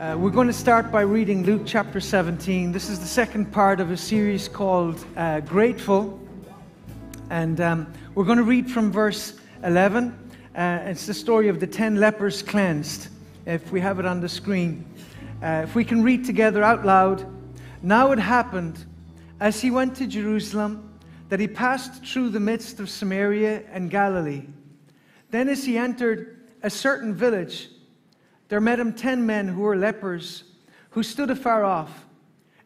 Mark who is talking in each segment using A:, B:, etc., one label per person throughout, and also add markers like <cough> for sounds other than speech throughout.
A: Uh, we're going to start by reading Luke chapter 17. This is the second part of a series called uh, Grateful. And um, we're going to read from verse 11. Uh, it's the story of the 10 lepers cleansed. If we have it on the screen, uh, if we can read together out loud. Now it happened as he went to Jerusalem that he passed through the midst of Samaria and Galilee. Then, as he entered a certain village, there met him ten men who were lepers, who stood afar off.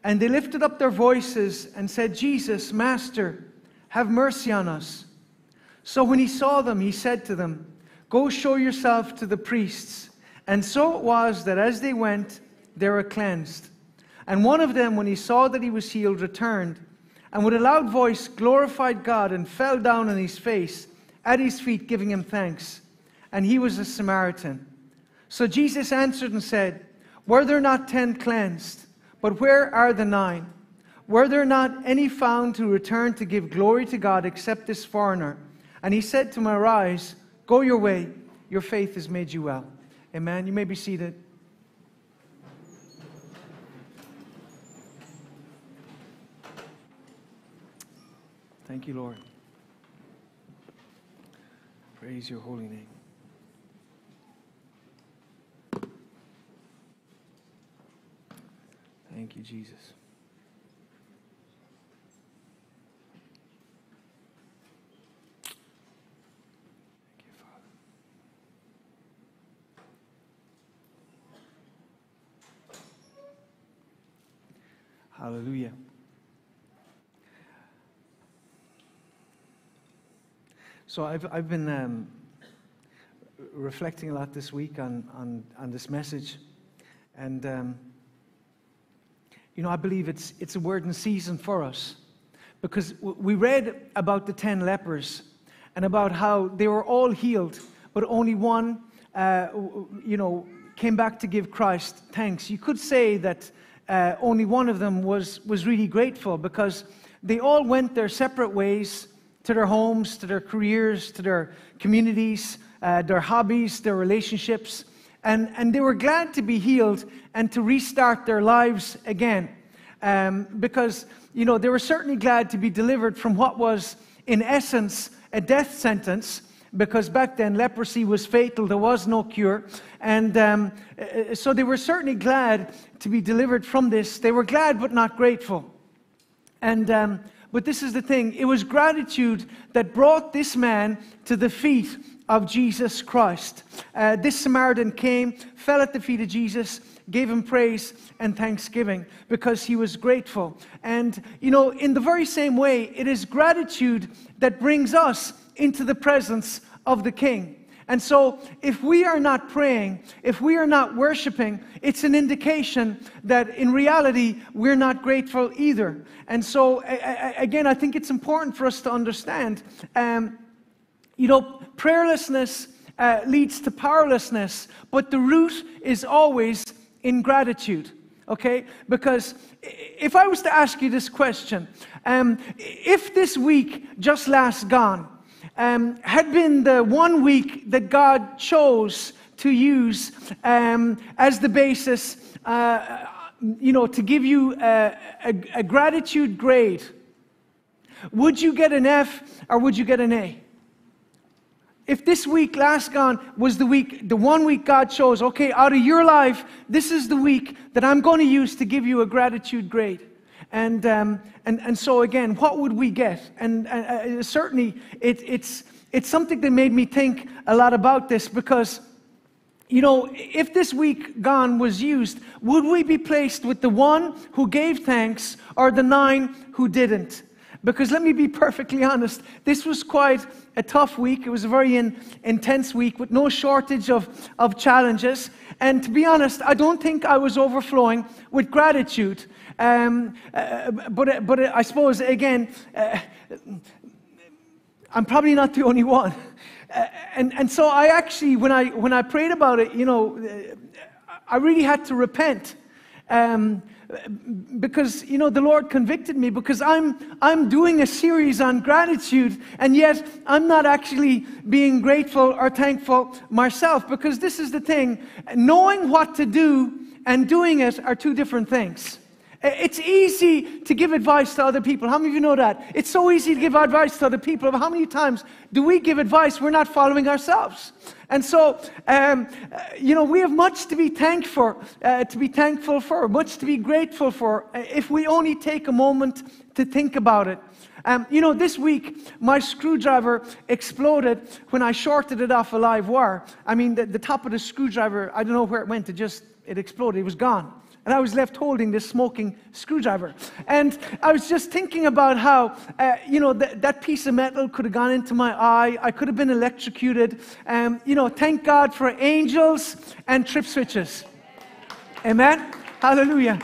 A: And they lifted up their voices and said, Jesus, Master, have mercy on us. So when he saw them, he said to them, Go show yourself to the priests. And so it was that as they went, they were cleansed. And one of them, when he saw that he was healed, returned, and with a loud voice glorified God and fell down on his face at his feet, giving him thanks. And he was a Samaritan. So Jesus answered and said, Were there not ten cleansed? But where are the nine? Were there not any found to return to give glory to God except this foreigner? And he said to him, Arise, go your way, your faith has made you well. Amen. You may be seated. Thank you, Lord. Praise your holy name. Thank you, Jesus. Hallelujah. So I've, I've been um, reflecting a lot this week on, on, on this message. And um, you know, I believe it's, it's a word in season for us because we read about the 10 lepers and about how they were all healed, but only one, uh, you know, came back to give Christ thanks. You could say that uh, only one of them was, was really grateful because they all went their separate ways to their homes, to their careers, to their communities, uh, their hobbies, their relationships. And, and they were glad to be healed and to restart their lives again. Um, because, you know, they were certainly glad to be delivered from what was, in essence, a death sentence. Because back then leprosy was fatal, there was no cure. And um, uh, so they were certainly glad to be delivered from this. They were glad but not grateful. And um, but this is the thing it was gratitude that brought this man to the feet of Jesus Christ. Uh, this Samaritan came, fell at the feet of Jesus, gave him praise and thanksgiving because he was grateful. And, you know, in the very same way, it is gratitude that brings us into the presence of the King. And so, if we are not praying, if we are not worshiping, it's an indication that in reality we're not grateful either. And so, again, I think it's important for us to understand. Um, you know, prayerlessness uh, leads to powerlessness, but the root is always ingratitude. Okay? Because if I was to ask you this question, um, if this week just last gone um, had been the one week that God chose to use um, as the basis, uh, you know, to give you a, a, a gratitude grade, would you get an F or would you get an A? If this week last gone was the week, the one week God chose, okay, out of your life, this is the week that I'm going to use to give you a gratitude grade. And, um, and, and so, again, what would we get? And uh, uh, certainly, it, it's, it's something that made me think a lot about this because, you know, if this week gone was used, would we be placed with the one who gave thanks or the nine who didn't? Because let me be perfectly honest, this was quite a tough week. It was a very in, intense week with no shortage of, of challenges. And to be honest, I don't think I was overflowing with gratitude. Um, uh, but, but I suppose, again, uh, I'm probably not the only one. Uh, and, and so I actually, when I, when I prayed about it, you know, uh, I really had to repent. Um, because you know the lord convicted me because i'm i'm doing a series on gratitude and yet i'm not actually being grateful or thankful myself because this is the thing knowing what to do and doing it are two different things. It's easy to give advice to other people. How many of you know that? It's so easy to give advice to other people. How many times do we give advice we're not following ourselves? And so, um, uh, you know, we have much to be thankful, uh, to be thankful for, much to be grateful for, if we only take a moment to think about it. Um, you know, this week my screwdriver exploded when I shorted it off a live wire. I mean, the, the top of the screwdriver, I don't know where it went. It just it exploded. It was gone. And I was left holding this smoking screwdriver. And I was just thinking about how, uh, you know, th- that piece of metal could have gone into my eye. I could have been electrocuted. Um, you know, thank God for angels and trip switches. Amen? Hallelujah.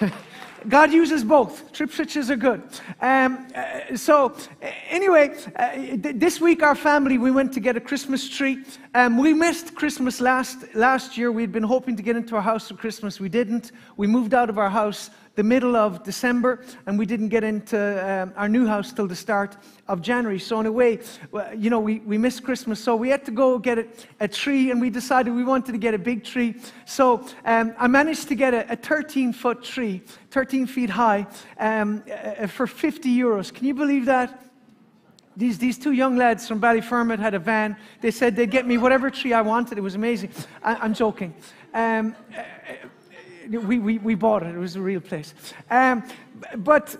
A: <laughs> God uses both. Trip switches are good. Um, uh, so, uh, anyway, uh, th- this week our family we went to get a Christmas tree. Um, we missed Christmas last last year. We'd been hoping to get into our house for Christmas. We didn't. We moved out of our house the middle of December, and we didn't get into um, our new house till the start of January. So, in a way, you know, we, we missed Christmas. So, we had to go get a, a tree, and we decided we wanted to get a big tree. So, um, I managed to get a 13 foot tree, 13 feet high, um, uh, for 50 euros. Can you believe that? These, these two young lads from Ballyfermot had a van. They said they'd get me whatever tree I wanted. It was amazing. I, am joking. Um, uh, we, we, we bought it. It was a real place. Um, but,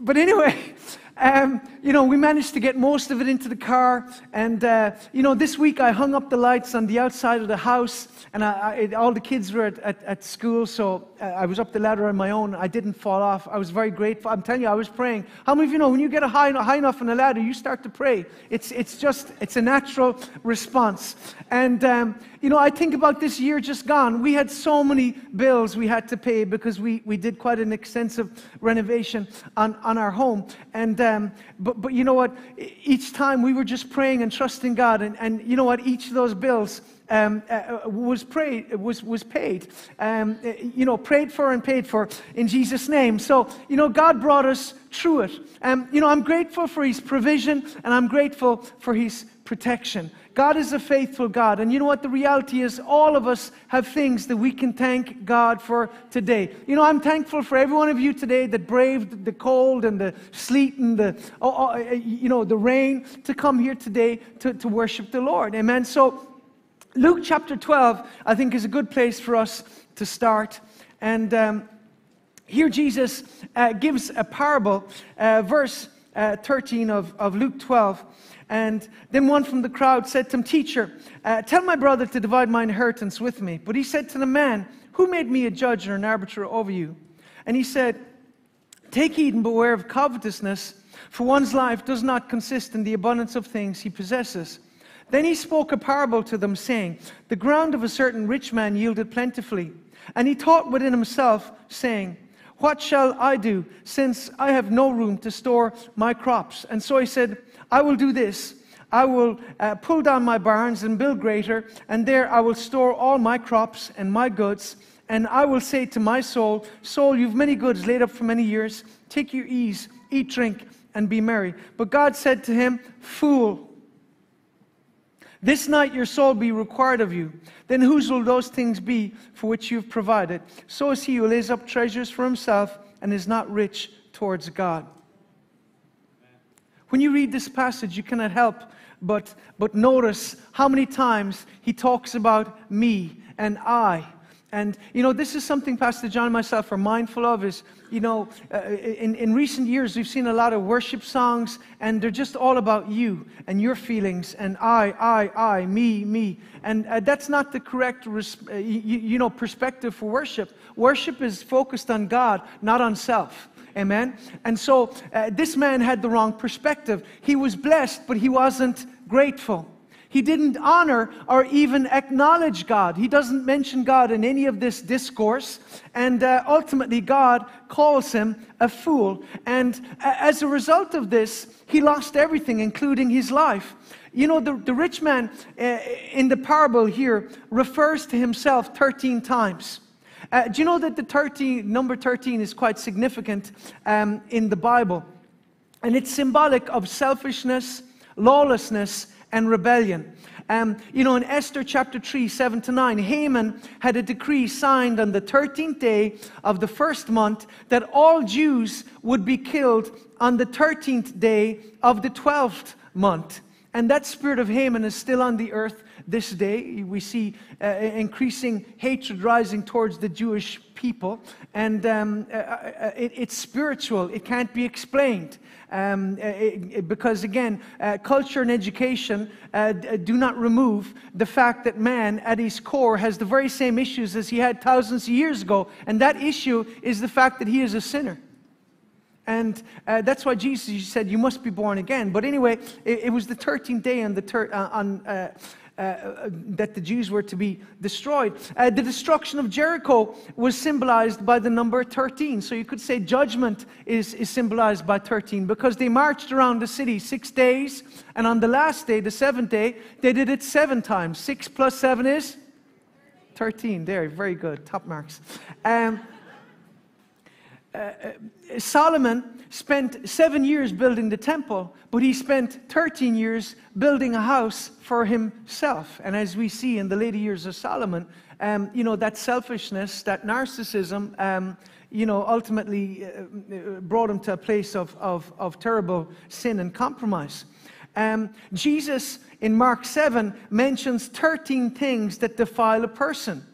A: but anyway, <laughs> um, you know, we managed to get most of it into the car. And, uh, you know, this week I hung up the lights on the outside of the house. And I, I, all the kids were at, at, at school, so uh, I was up the ladder on my own. I didn't fall off. I was very grateful. I'm telling you, I was praying. How many of you know when you get a high, high enough on the ladder, you start to pray? It's, it's just, it's a natural response. And, um, you know, I think about this year just gone. We had so many bills we had to pay because we, we did quite an extensive renovation on, on our home. And, um, but, but you know what? Each time we were just praying and trusting God. And, and you know what? Each of those bills, um, uh, was, prayed, was, was paid, um, uh, you know, prayed for and paid for in Jesus' name. So, you know, God brought us through it. Um, you know, I'm grateful for His provision and I'm grateful for His protection. God is a faithful God. And you know what? The reality is, all of us have things that we can thank God for today. You know, I'm thankful for every one of you today that braved the cold and the sleet and the, oh, oh, uh, you know, the rain to come here today to, to worship the Lord. Amen. So, Luke chapter 12, I think, is a good place for us to start. And um, here Jesus uh, gives a parable, uh, verse uh, 13 of, of Luke 12. And then one from the crowd said to him, Teacher, uh, tell my brother to divide my inheritance with me. But he said to the man, Who made me a judge or an arbiter over you? And he said, Take heed and beware of covetousness, for one's life does not consist in the abundance of things he possesses. Then he spoke a parable to them, saying, The ground of a certain rich man yielded plentifully. And he thought within himself, saying, What shall I do, since I have no room to store my crops? And so he said, I will do this. I will uh, pull down my barns and build greater, and there I will store all my crops and my goods. And I will say to my soul, Soul, you've many goods laid up for many years. Take your ease, eat, drink, and be merry. But God said to him, Fool, this night your soul be required of you. Then whose will those things be for which you've provided? So is he who lays up treasures for himself and is not rich towards God. When you read this passage, you cannot help but, but notice how many times he talks about me and I and, you know, this is something Pastor John and myself are mindful of is, you know, uh, in, in recent years, we've seen a lot of worship songs, and they're just all about you and your feelings, and I, I, I, me, me. And uh, that's not the correct, res- uh, you, you know, perspective for worship. Worship is focused on God, not on self. Amen? And so uh, this man had the wrong perspective. He was blessed, but he wasn't grateful. He didn't honor or even acknowledge God. He doesn't mention God in any of this discourse. And uh, ultimately, God calls him a fool. And uh, as a result of this, he lost everything, including his life. You know, the, the rich man uh, in the parable here refers to himself 13 times. Uh, do you know that the 13, number 13 is quite significant um, in the Bible? And it's symbolic of selfishness, lawlessness, and rebellion. Um, you know, in Esther chapter 3, 7 to 9, Haman had a decree signed on the 13th day of the first month that all Jews would be killed on the 13th day of the 12th month. And that spirit of Haman is still on the earth this day. We see uh, increasing hatred rising towards the Jewish people. And um, uh, uh it, it's spiritual, it can't be explained. Um, uh, it, because again, uh, culture and education uh, do not remove the fact that man, at his core, has the very same issues as he had thousands of years ago. And that issue is the fact that he is a sinner. And uh, that's why Jesus said, You must be born again. But anyway, it, it was the 13th day on the ter- uh, on, uh, uh, uh, that the Jews were to be destroyed. Uh, the destruction of Jericho was symbolized by the number 13. So you could say judgment is, is symbolized by 13 because they marched around the city six days, and on the last day, the seventh day, they did it seven times. Six plus seven is 13. There, very good. Top marks. Um, uh, uh, Solomon spent seven years building the temple, but he spent 13 years building a house for himself. And as we see in the later years of Solomon, um, you know, that selfishness, that narcissism, um, you know, ultimately uh, uh, brought him to a place of, of, of terrible sin and compromise. Um, Jesus in Mark 7 mentions 13 things that defile a person.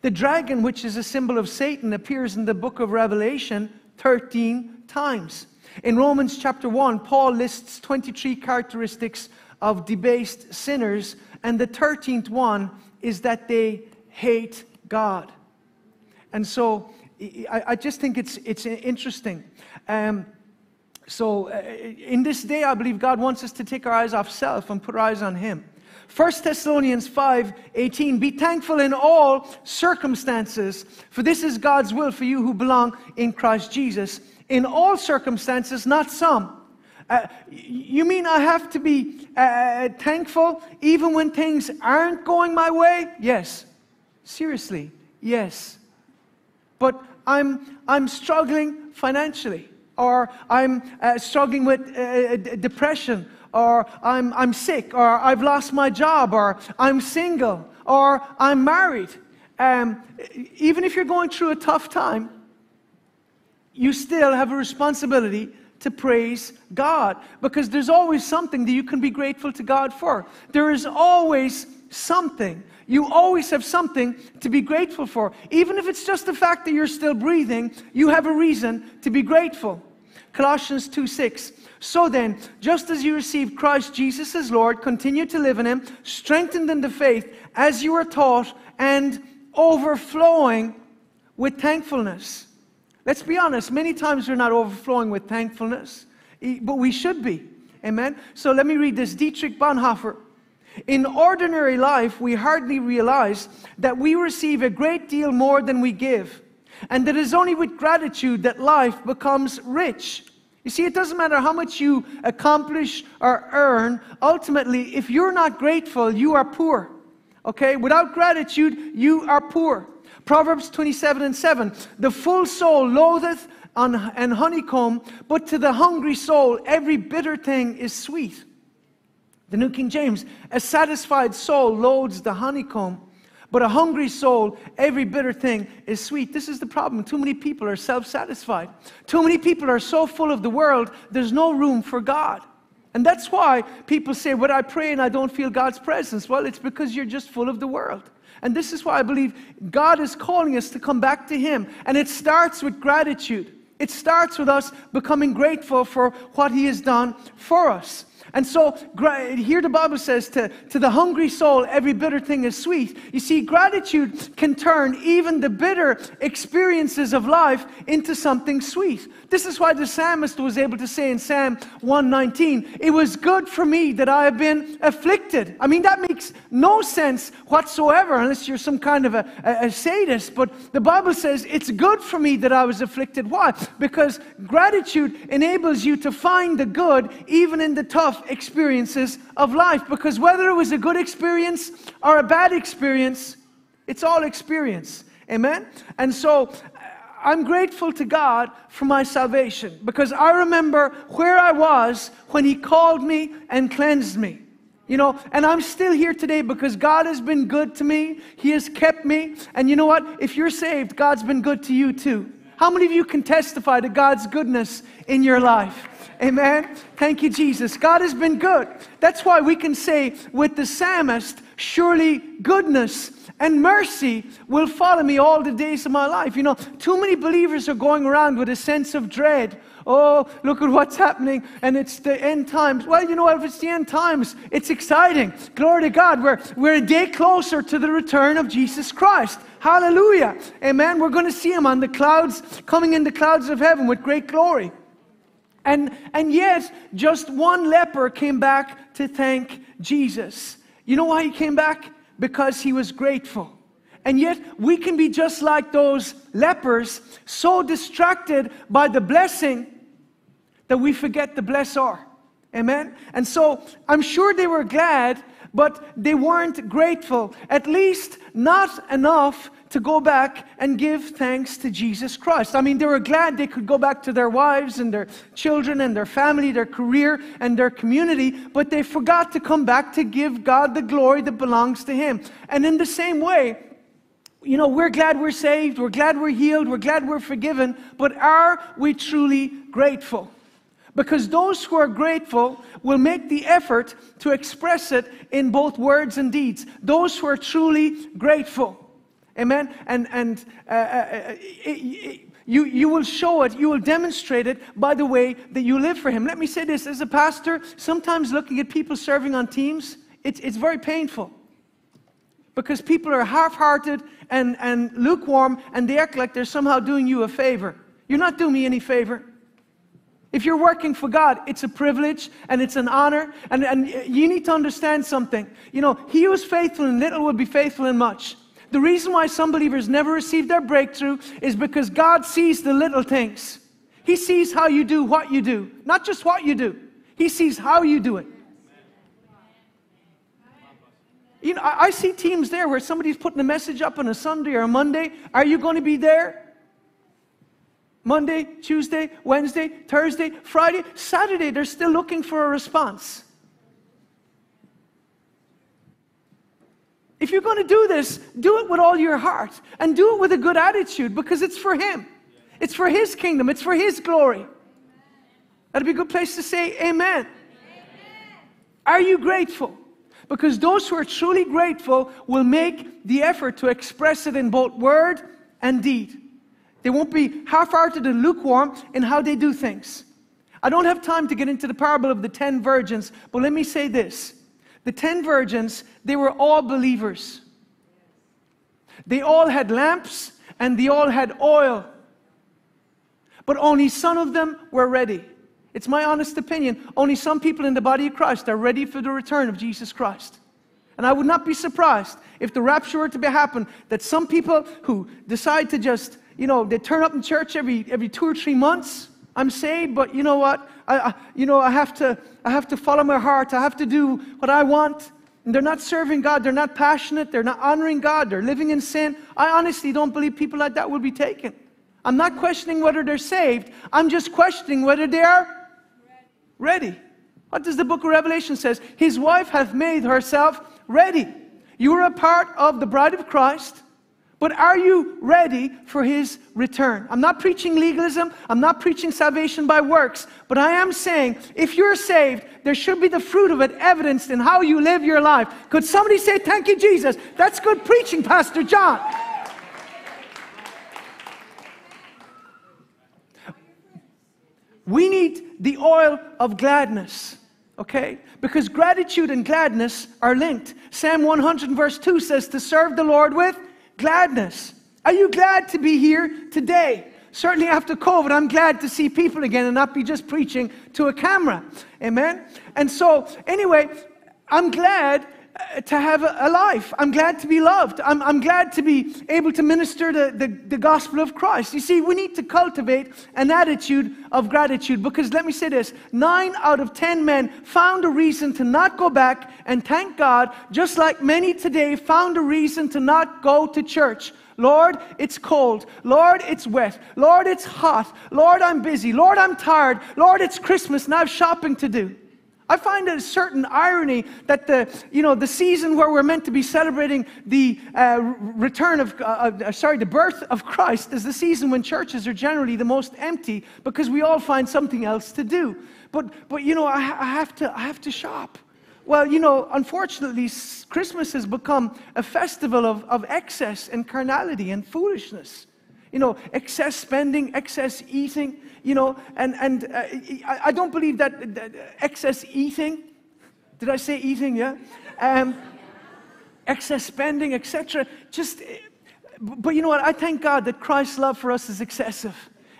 A: The dragon, which is a symbol of Satan, appears in the book of Revelation 13 times. In Romans chapter 1, Paul lists 23 characteristics of debased sinners, and the 13th one is that they hate God. And so I, I just think it's, it's interesting. Um, so, uh, in this day, I believe God wants us to take our eyes off self and put our eyes on Him. 1 Thessalonians 5 18. Be thankful in all circumstances, for this is God's will for you who belong in Christ Jesus. In all circumstances, not some. Uh, you mean I have to be uh, thankful even when things aren't going my way? Yes. Seriously, yes. But I'm, I'm struggling financially, or I'm uh, struggling with uh, depression, or I'm, I'm sick, or I've lost my job, or I'm single, or I'm married. Um, even if you're going through a tough time, you still have a responsibility to praise God because there's always something that you can be grateful to God for. There is always something. You always have something to be grateful for. Even if it's just the fact that you're still breathing, you have a reason to be grateful. Colossians 2 6. So then, just as you received Christ Jesus as Lord, continue to live in Him, strengthened in the faith as you were taught, and overflowing with thankfulness. Let's be honest, many times we're not overflowing with thankfulness, but we should be. Amen? So let me read this Dietrich Bonhoeffer. In ordinary life, we hardly realize that we receive a great deal more than we give, and that it is only with gratitude that life becomes rich. You see, it doesn't matter how much you accomplish or earn. Ultimately, if you're not grateful, you are poor. Okay? Without gratitude, you are poor. Proverbs 27 and 7 The full soul loatheth and honeycomb, but to the hungry soul, every bitter thing is sweet. The New King James, a satisfied soul loads the honeycomb, but a hungry soul, every bitter thing is sweet. This is the problem. Too many people are self satisfied. Too many people are so full of the world, there's no room for God. And that's why people say, When I pray and I don't feel God's presence, well, it's because you're just full of the world. And this is why I believe God is calling us to come back to Him. And it starts with gratitude. It starts with us becoming grateful for what He has done for us. And so here the Bible says to, to the hungry soul, every bitter thing is sweet. You see, gratitude can turn even the bitter experiences of life into something sweet. This is why the psalmist was able to say in Psalm 119, It was good for me that I have been afflicted. I mean, that makes no sense whatsoever unless you're some kind of a, a, a sadist. But the Bible says, It's good for me that I was afflicted. Why? Because gratitude enables you to find the good even in the tough experiences of life because whether it was a good experience or a bad experience, it's all experience. Amen? And so uh, I'm grateful to God for my salvation because I remember where I was when He called me and cleansed me. You know, and I'm still here today because God has been good to me. He has kept me. And you know what? If you're saved, God's been good to you too. How many of you can testify to God's goodness in your life? Amen. Thank you, Jesus. God has been good. That's why we can say with the psalmist, surely goodness and mercy will follow me all the days of my life. You know, too many believers are going around with a sense of dread. Oh, look at what's happening, and it's the end times. Well, you know, if it's the end times, it's exciting. Glory to God. We're, we're a day closer to the return of Jesus Christ. Hallelujah. Amen. We're going to see him on the clouds, coming in the clouds of heaven with great glory. And, and yet, just one leper came back to thank Jesus. You know why he came back? Because he was grateful. And yet, we can be just like those lepers, so distracted by the blessing that we forget the blessor. Amen? And so, I'm sure they were glad, but they weren't grateful. At least, not enough to go back and give thanks to Jesus Christ. I mean, they were glad they could go back to their wives and their children and their family, their career and their community, but they forgot to come back to give God the glory that belongs to Him. And in the same way, you know, we're glad we're saved, we're glad we're healed, we're glad we're forgiven, but are we truly grateful? Because those who are grateful will make the effort to express it in both words and deeds. Those who are truly grateful. Amen. And, and uh, uh, uh you, you will show it, you will demonstrate it by the way that you live for Him. Let me say this as a pastor, sometimes looking at people serving on teams, it's, it's very painful because people are half hearted and, and lukewarm and they act like they're somehow doing you a favor. You're not doing me any favor. If you're working for God, it's a privilege and it's an honor. And, and you need to understand something. You know, he who is faithful in little will be faithful in much. The reason why some believers never receive their breakthrough is because God sees the little things. He sees how you do what you do, not just what you do. He sees how you do it. You know, I, see teams there where somebody's putting a message up on a Sunday or a Monday. Are you going to be there? Monday, Tuesday, Wednesday, Thursday, Friday, Saturday, they're still looking for a response. If you're going to do this, do it with all your heart and do it with a good attitude because it's for Him. It's for His kingdom, it's for His glory. That'd be a good place to say amen. amen. Are you grateful? Because those who are truly grateful will make the effort to express it in both word and deed. They won't be half hearted and lukewarm in how they do things. I don't have time to get into the parable of the ten virgins, but let me say this the ten virgins, they were all believers. They all had lamps and they all had oil. But only some of them were ready. It's my honest opinion. Only some people in the body of Christ are ready for the return of Jesus Christ. And I would not be surprised if the rapture were to happen that some people who decide to just, you know, they turn up in church every, every two or three months. I'm saved, but you know what? I, I, you know, I have, to, I have to follow my heart. I have to do what I want. And they're not serving God. They're not passionate. They're not honoring God. They're living in sin. I honestly don't believe people like that will be taken. I'm not questioning whether they're saved. I'm just questioning whether they are ready. What does the book of Revelation says? His wife hath made herself ready. You are a part of the bride of Christ. But are you ready for his return? I'm not preaching legalism. I'm not preaching salvation by works. But I am saying if you're saved, there should be the fruit of it evidenced in how you live your life. Could somebody say, Thank you, Jesus? That's good preaching, Pastor John. We need the oil of gladness, okay? Because gratitude and gladness are linked. Psalm 100 verse 2 says to serve the Lord with gladness. Are you glad to be here today? Certainly after COVID, I'm glad to see people again and not be just preaching to a camera. Amen? And so, anyway, I'm glad to have a life. I'm glad to be loved. I'm, I'm glad to be able to minister the, the, the, gospel of Christ. You see, we need to cultivate an attitude of gratitude because let me say this nine out of ten men found a reason to not go back and thank God, just like many today found a reason to not go to church. Lord, it's cold. Lord, it's wet. Lord, it's hot. Lord, I'm busy. Lord, I'm tired. Lord, it's Christmas and I have shopping to do. I find a certain irony that the, you know, the season where we're meant to be celebrating the uh, return of, uh, uh, sorry, the birth of Christ is the season when churches are generally the most empty because we all find something else to do. But, but you know, I, I have to, I have to shop. Well, you know, unfortunately, Christmas has become a festival of, of excess and carnality and foolishness. You know, excess spending, excess eating, you know, and, and uh, I, I, don't believe that, that, excess eating, did I say eating? Yeah? Um, excess spending, etc. Just, but you know what? I thank God that Christ's love for us is excessive.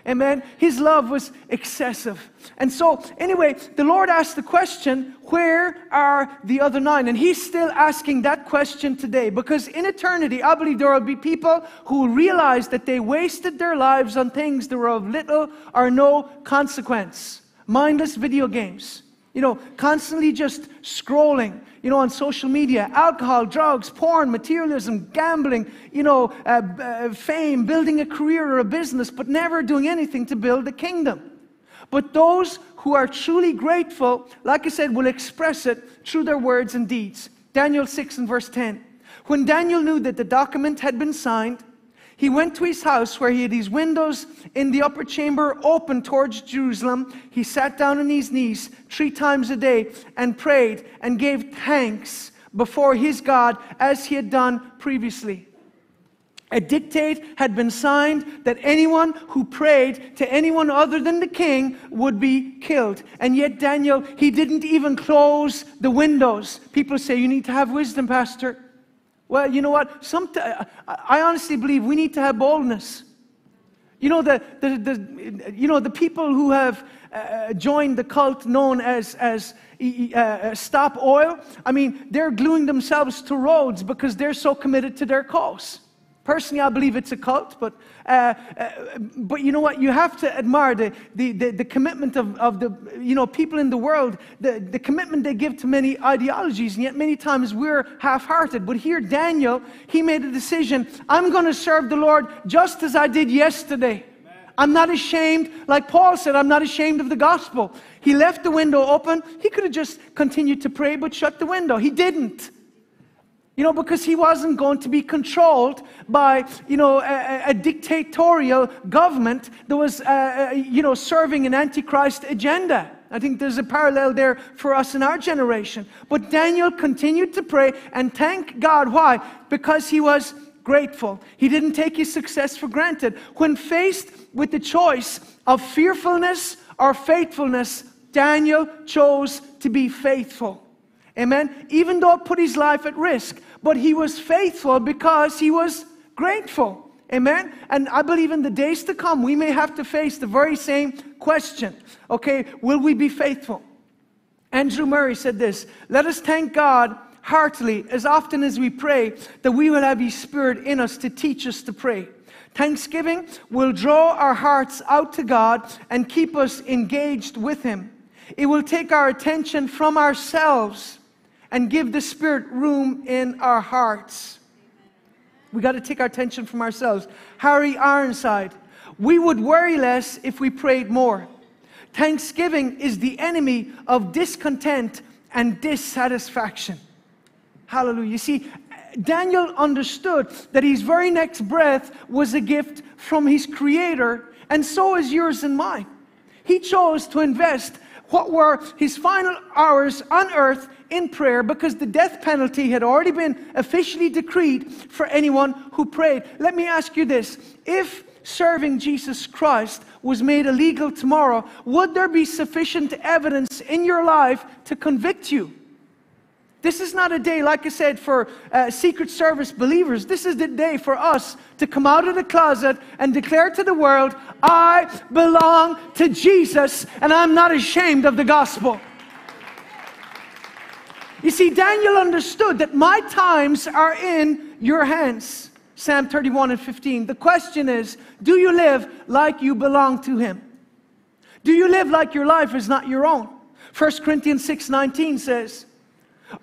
A: Amen. His love was excessive. And so, anyway, the Lord asked the question, Where are the other nine? And He's still asking that question today because in eternity, I believe there will be people who realize that they wasted their lives on things that were of little or no consequence. Mindless video games, you know, constantly just scrolling, you know, on social media, alcohol, drugs, porn, materialism, gambling, you know, uh, uh, fame, building a career or a business, but never doing anything to build a kingdom. But those who are truly grateful, like I said, will express it through their words and deeds. Daniel 6 and verse 10. When Daniel knew that the document had been signed, he went to his house where he had his windows in the upper chamber open towards Jerusalem. He sat down on his knees three times a day and prayed and gave thanks before his God as he had done previously. A dictate had been signed that anyone who prayed to anyone other than the king would be killed. And yet, Daniel, he didn't even close the windows. People say, You need to have wisdom, Pastor. Well, you know what? Some, I honestly believe we need to have boldness. You know, the, the, the, you know, the people who have uh, joined the cult known as, as uh, uh, Stop Oil, I mean, they're gluing themselves to roads because they're so committed to their cause. Personally, I believe it's a cult, but, uh, uh, but you know what? You have to admire the, the, the, the, commitment of, of the you know, people in the world, the, the commitment they give to many ideologies, and yet many times we're half hearted. But here, Daniel, he made a decision I'm going to serve the Lord just as I did yesterday. I'm not ashamed, like Paul said, I'm not ashamed of the gospel. He left the window open. He could have just continued to pray, but shut the window. He didn't. You know, because he wasn't going to be controlled by, you know, a, a dictatorial government that was, uh, uh, you know, serving an antichrist agenda. I think there's a parallel there for us in our generation. But Daniel continued to pray and thank God. Why? Because he was grateful. He didn't take his success for granted. When faced with the choice of fearfulness or faithfulness, Daniel chose to be faithful. Amen. Even though it put his life at risk but he was faithful because he was grateful. Amen? And I believe in the days to come, we may have to face the very same question. Okay, will we be faithful? Andrew Murray said this Let us thank God heartily as often as we pray that we will have His Spirit in us to teach us to pray. Thanksgiving will draw our hearts out to God and keep us engaged with Him. It will take our attention from ourselves and give the Spirit room in our hearts. We got to take our attention from ourselves. Harry Ironside, we would worry less if we prayed more. Thanksgiving is the enemy of discontent and dissatisfaction. Hallelujah. You see, Daniel understood that his very next breath was a gift from his Creator, and so is yours and mine. He chose to invest what were his final hours on earth in prayer because the death penalty had already been officially decreed for anyone who prayed. Let me ask you this if serving Jesus Christ was made illegal tomorrow, would there be sufficient evidence in your life to convict you? This is not a day, like I said, for uh, Secret Service believers. This is the day for us to come out of the closet and declare to the world, I belong to Jesus and I'm not ashamed of the gospel. You see, Daniel understood that my times are in your hands. Psalm 31 and 15. The question is do you live like you belong to Him? Do you live like your life is not your own? 1 Corinthians 6 19 says,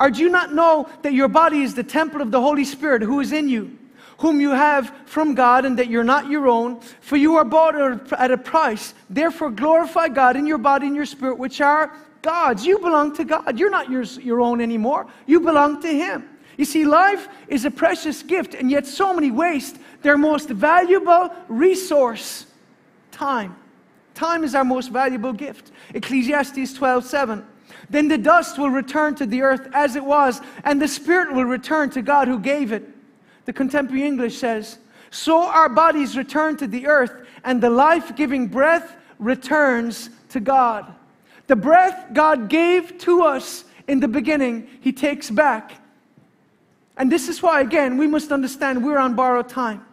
A: Or do you not know that your body is the temple of the Holy Spirit who is in you, whom you have from God, and that you're not your own? For you are bought at a price. Therefore, glorify God in your body and your spirit, which are God's. You belong to God. You're not yours, your own anymore. You belong to Him. You see, life is a precious gift, and yet so many waste their most valuable resource time. Time is our most valuable gift. Ecclesiastes 12 7. Then the dust will return to the earth as it was, and the spirit will return to God who gave it. The contemporary English says, So our bodies return to the earth, and the life giving breath returns to God. The breath God gave to us in the beginning, He takes back. And this is why, again, we must understand we're on borrowed time.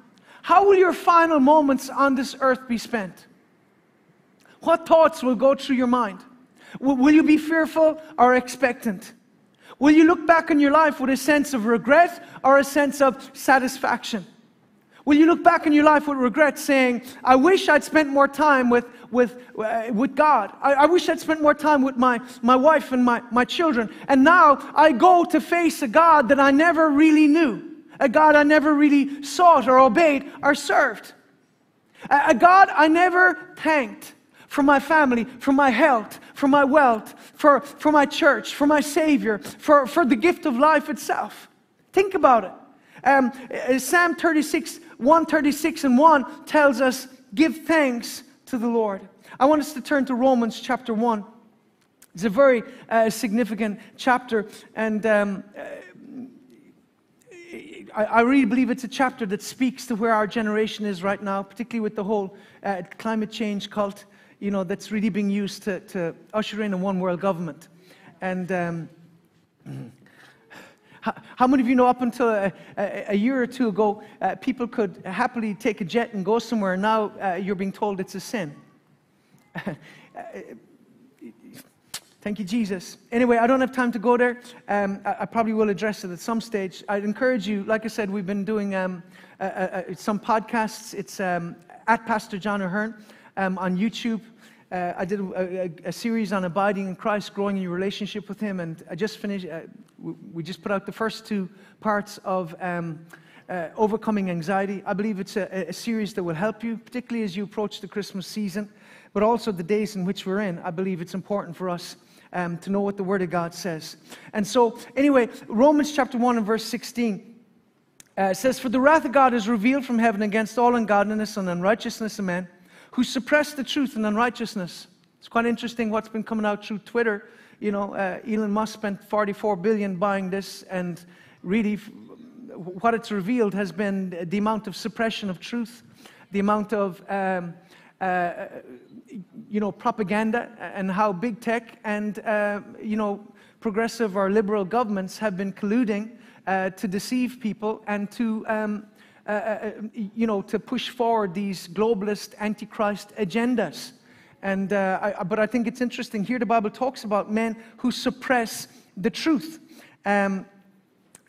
A: How will your final moments on this earth be spent? What thoughts will go through your mind? Will you be fearful or expectant? Will you look back on your life with a sense of regret or a sense of satisfaction? Will you look back on your life with regret, saying, I wish I'd spent more time with, with, uh, with God. I, I, wish I'd spent more time with my, my wife and my, my children. And now I go to face a God that I never really knew, a God I never really sought or obeyed or served, a, a God I never thanked for my family, for my health, for my wealth, for, for my church, for my Savior, for, for the gift of life itself. Think about it. Um, uh, Psalm 36 136 and 1 tells us, give thanks to the Lord. I want us to turn to Romans chapter 1. It's a very uh, significant chapter, and um, uh, I, I, really believe it's a chapter that speaks to where our generation is right now, particularly with the whole uh, climate change cult, you know, that's really being used to, to usher in a one world government. And um, <clears throat> how, how, many of you know up until a, a, a year or two ago, uh, people could happily take a jet and go somewhere, and now uh, you're being told it's a sin? <laughs> Thank you, Jesus. Anyway, I don't have time to go there. Um, I, I, probably will address it at some stage. I'd encourage you, like I said, we've been doing um, uh, uh, some podcasts. It's um, at Pastor John O'Hearn um, on YouTube. Uh, I did a, a, a, series on abiding in Christ, growing in your relationship with Him, and I just finished. Uh, we just put out the first two parts of um, uh, overcoming anxiety. I believe it's a, a, series that will help you, particularly as you approach the Christmas season, but also the days in which we're in. I believe it's important for us um, to know what the Word of God says. And so, anyway, Romans chapter one and verse sixteen. Uh, says, For the wrath of God is revealed from heaven against all ungodliness and unrighteousness of men who suppress the truth and unrighteousness. It's quite interesting what's been coming out through Twitter. You know, uh, Elon Musk spent 44 billion buying this, and really, what it's revealed has been the amount of suppression of truth, the amount of um, uh, you know propaganda, and how big tech and uh, you know progressive or liberal governments have been colluding uh, to deceive people and to um, uh, uh, uh, you know, to push forward these globalist antichrist agendas. And, uh, I, but I think it's interesting. Here the Bible talks about men who suppress the truth. Um,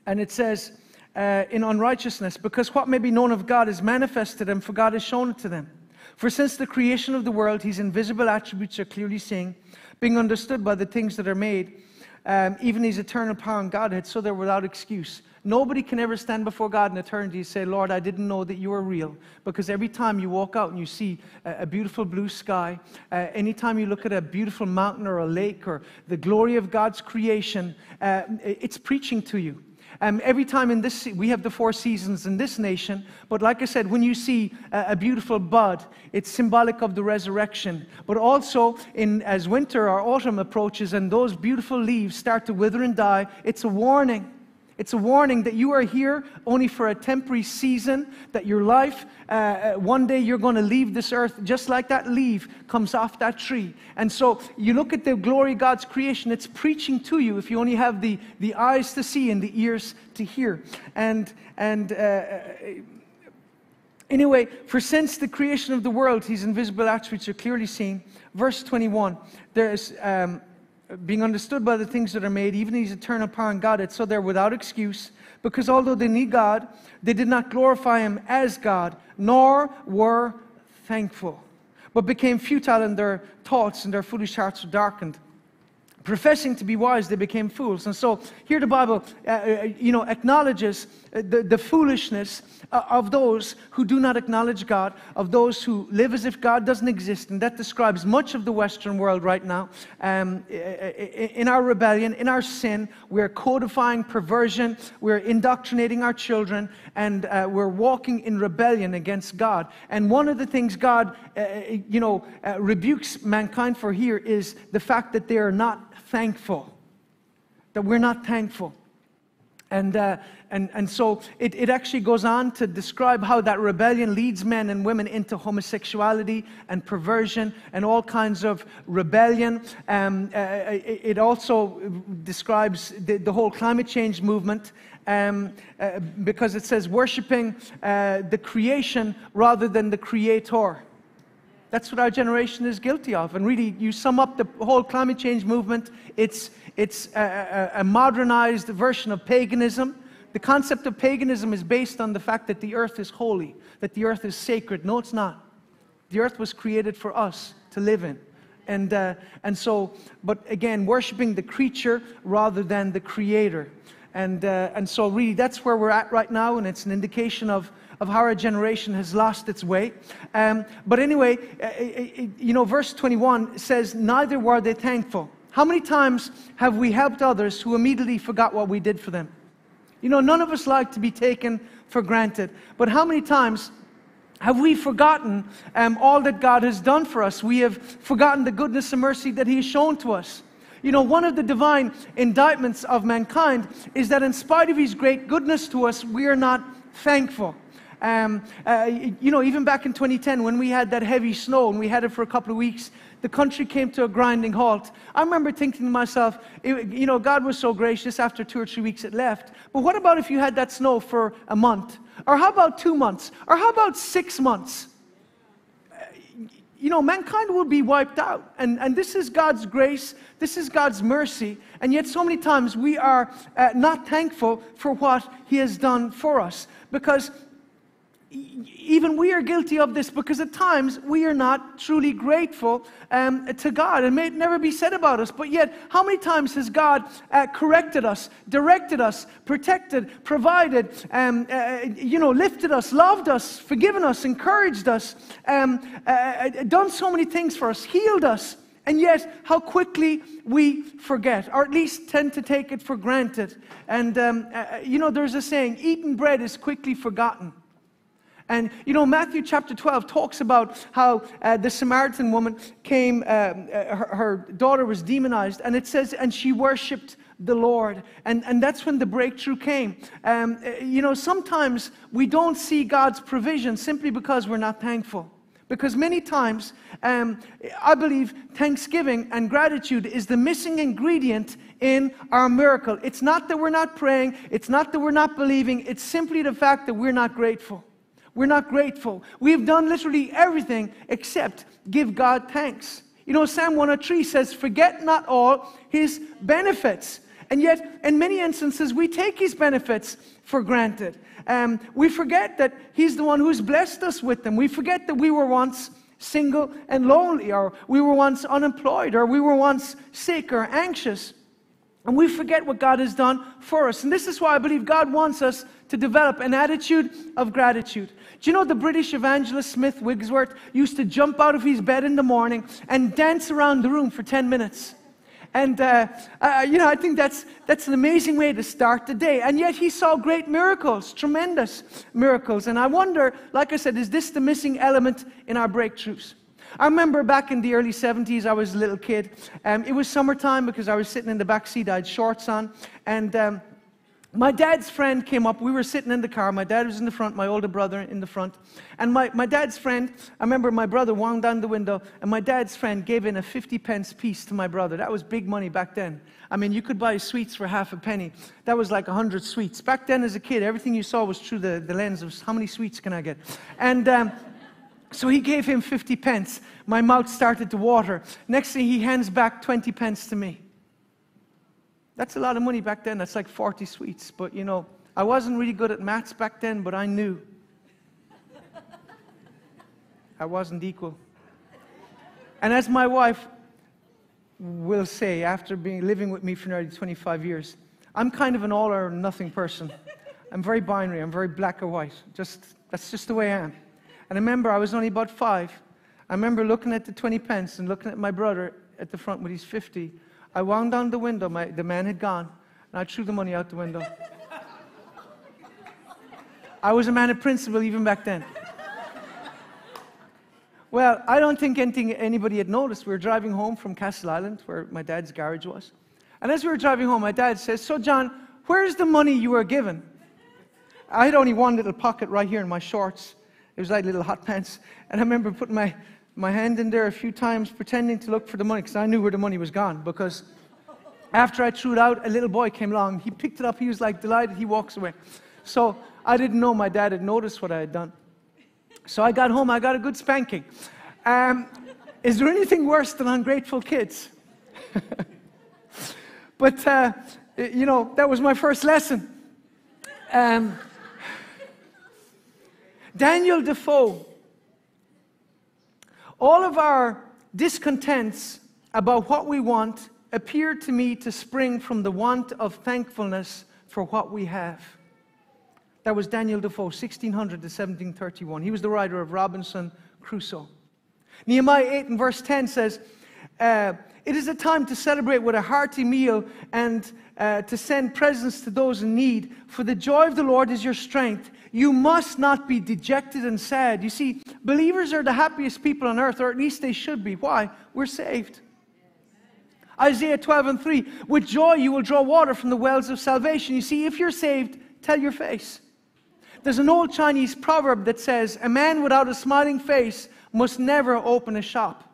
A: and it says, uh, in unrighteousness, because what may be known of God is manifest to them, for God has shown it to them. For since the creation of the world, his invisible attributes are clearly seen, being understood by the things that are made, um, even his eternal power and Godhead, so they're without excuse. Nobody can ever stand before God in eternity and say, Lord, I didn't know that you were real. Because every time you walk out and you see a, beautiful blue sky, uh, anytime you look at a beautiful mountain or a lake or the glory of God's creation, uh, it's preaching to you. Um, every time in this, we have the four seasons in this nation, but like I said, when you see a, a, beautiful bud, it's symbolic of the resurrection. But also, in, as winter or autumn approaches and those beautiful leaves start to wither and die, it's a warning. It's a warning that you are here only for a temporary season, that your life, uh, uh one day you're going to leave this earth just like that leaf comes off that tree. And so you look at the glory God's creation, it's preaching to you if you only have the, the eyes to see and the ears to hear. And, and uh, uh anyway, for since the creation of the world, his invisible attributes are clearly seen. Verse 21, there's. Um, being understood by the things that are made, even his eternal upon God. Godhead, so they're without excuse, because although they need God, they did not glorify him as God, nor were thankful, but became futile in their thoughts, and their foolish hearts were darkened. professing to be wise, they became fools. And so here the Bible, uh, uh you know, acknowledges the, the foolishness uh, of those who do not acknowledge God, of those who live as if God doesn't exist. And that describes much of the Western world right now. Um, in our rebellion, in our sin, we're codifying perversion, we're indoctrinating our children, and uh, we're walking in rebellion against God. And one of the things God, uh, you know, uh, rebukes mankind for here is the fact that they are not thankful, that we're not thankful. And, uh, and, and so it, it actually goes on to describe how that rebellion leads men and women into homosexuality and perversion and all kinds of rebellion. Um, uh, it also describes the, the whole climate change movement um, uh, because it says worshiping uh, the creation rather than the creator. That's what our generation is guilty of. And really, you sum up the whole climate change movement, it's, it's a, a, a modernized version of paganism. The concept of paganism is based on the fact that the earth is holy, that the earth is sacred. No, it's not. The earth was created for us to live in. And, uh, and so, but again, worshiping the creature rather than the creator. And, uh, and so, really, that's where we're at right now, and it's an indication of, of how our generation has lost its way. Um, but anyway, uh, uh, uh, you know, verse 21 says, Neither were they thankful. How many times have we helped others who immediately forgot what we did for them? You know, none of us like to be taken for granted. But how many times have we forgotten um, all that God has done for us? We have forgotten the goodness and mercy that He has shown to us. You know, one of the divine indictments of mankind is that in spite of His great goodness to us, we are not thankful. Um, uh, you know, even back in 2010, when we had that heavy snow and we had it for a couple of weeks, the country came to a grinding halt. I remember thinking to myself, you know, God was so gracious after two or three weeks it left. But what about if you had that snow for a month? Or how about two months? Or how about six months? You know, mankind will be wiped out. And, and this is God's grace, this is God's mercy. And yet, so many times we are uh, not thankful for what He has done for us. Because even we are guilty of this because at times we are not truly grateful um, to God. And may it never be said about us, but yet, how many times has God uh, corrected us, directed us, protected, provided, um, uh, you know, lifted us, loved us, forgiven us, encouraged us, um, uh, uh done so many things for us, healed us? And yet, how quickly we forget, or at least tend to take it for granted. And, um, uh, you know, there's a saying eaten bread is quickly forgotten. And you know, Matthew chapter 12 talks about how uh, the Samaritan woman came, uh, uh, her, her, daughter was demonized, and it says, and she worshiped the Lord. And, and that's when the breakthrough came. Um, uh, you know, sometimes we don't see God's provision simply because we're not thankful. Because many times, um, I believe thanksgiving and gratitude is the missing ingredient in our miracle. It's not that we're not praying, it's not that we're not believing, it's simply the fact that we're not grateful. We're not grateful. We've done literally everything except give God thanks. You know, Psalm 103 says, Forget not all his benefits. And yet, in many instances, we take his benefits for granted. Um, we forget that he's the one who's blessed us with them. We forget that we were once single and lonely, or we were once unemployed, or we were once sick or anxious. And we forget what God has done for us. And this is why I believe God wants us to develop an attitude of gratitude. Do you know the British evangelist Smith Wigglesworth used to jump out of his bed in the morning and dance around the room for 10 minutes? And, uh, uh, you know, I think that's, that's an amazing way to start the day. And yet he saw great miracles, tremendous miracles. And I wonder, like I said, is this the missing element in our breakthroughs? I remember back in the early 70s, I was a little kid. Um, it was summertime because I was sitting in the back seat, I had shorts on. And um, my dad's friend came up. We were sitting in the car. My dad was in the front, my older brother in the front. And my, my dad's friend, I remember my brother wound down the window, and my dad's friend gave in a 50 pence piece to my brother. That was big money back then. I mean, you could buy sweets for half a penny. That was like 100 sweets. Back then, as a kid, everything you saw was through the, the lens of how many sweets can I get? And. Um, so he gave him 50 pence. My mouth started to water. Next thing, he hands back 20 pence to me. That's a lot of money back then. That's like 40 sweets. But you know, I wasn't really good at maths back then, but I knew. <laughs> I wasn't equal. And as my wife will say, after being living with me for nearly 25 years, I'm kind of an all or nothing person. I'm very binary. I'm very black or white. Just that's just the way I am. And I remember I was only about five. I remember looking at the 20 pence and looking at my brother at the front with his 50. I wound down the window. My, the man had gone, and I threw the money out the window. I was a man of principle even back then. Well, I don't think anything, anybody had noticed. We were driving home from Castleisland, where my dad's garage was. And as we were driving home, my dad says, So, John, where's the money you were given? I had only one little pocket right here in my shorts. It was like little hot <laughs> pants. And I remember putting my, my hand in there a few times, pretending to look for the money, because I knew where the money was gone. Because after I threw it out, a little boy came along. He picked it up. He was like delighted. He walks away. So I didn't know my dad had noticed what I had done. So I got home, I got a good spanking. Um, is there anything worse than ungrateful kids? <laughs> but, uh, you know, that was my first lesson. Um, Daniel Defoe, all of our discontents about what we want appear to me to spring from the want of thankfulness for what we have. That was Daniel Defoe, 1600 to 1731. He was the writer of Robinson Crusoe. Nehemiah 8 and verse 10 says, uh, It is a time to celebrate with a hearty meal and uh, to send presents to those in need, for the joy of the Lord is your strength. You must not be dejected and sad. You see, believers are the happiest people on earth, or at least they should be. Why? We're saved. Isaiah 12 and 3 With joy you will draw water from the wells of salvation. You see, if you're saved, tell your face. There's an old Chinese proverb that says, A man without a smiling face must never open a shop.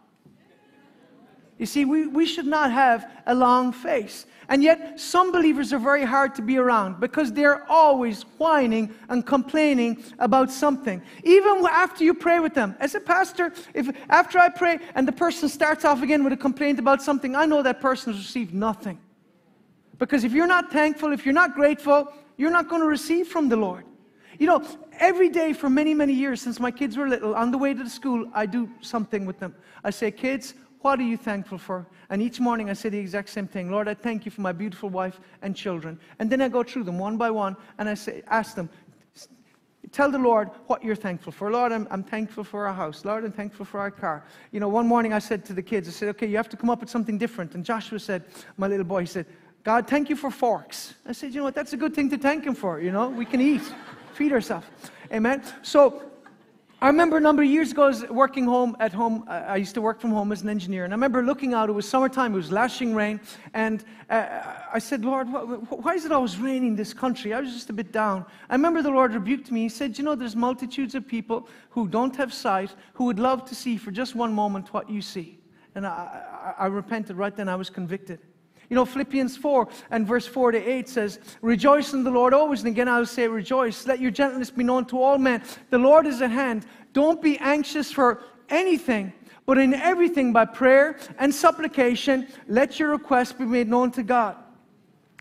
A: You see, we, we should not have a long face. And yet, some believers are very hard to be around because they're always whining and complaining about something. Even after you pray with them. As a pastor, if after I pray and the person starts off again with a complaint about something, I know that person has received nothing. Because if you're not thankful, if you're not grateful, you're not going to receive from the Lord. You know, every day for many, many years since my kids were little, on the way to the school, I do something with them. I say, Kids, what are you thankful for? And each morning I say the exact same thing Lord, I thank you for my beautiful wife and children. And then I go through them one by one and I say, ask them, Tell the Lord what you're thankful for. Lord, I'm, I'm, thankful for our house. Lord, I'm thankful for our car. You know, one morning I said to the kids, I said, okay, you have to come up with something different. And Joshua said, my little boy, he said, God, thank you for forks. I said, you know what, that's a good thing to thank him for. You know, we can eat feed ourselves. Amen. So I remember a number of years ago, I was working home at home. I used to work from home as an engineer, and I remember looking out. It was summertime. It was lashing rain, and uh, I said, "Lord, why is it always raining in this country?" I was just a bit down. I remember the Lord rebuked me. He said, "You know, there's multitudes of people who don't have sight, who would love to see for just one moment what you see." And I, I, I repented right then. I was convicted. You know, Philippians 4 and verse 4 to 8 says, Rejoice in the Lord always. And again, I will say, Rejoice. Let your gentleness be known to all men. The Lord is at hand. Don't be anxious for anything, but in everything by prayer and supplication, let your requests be made known to God.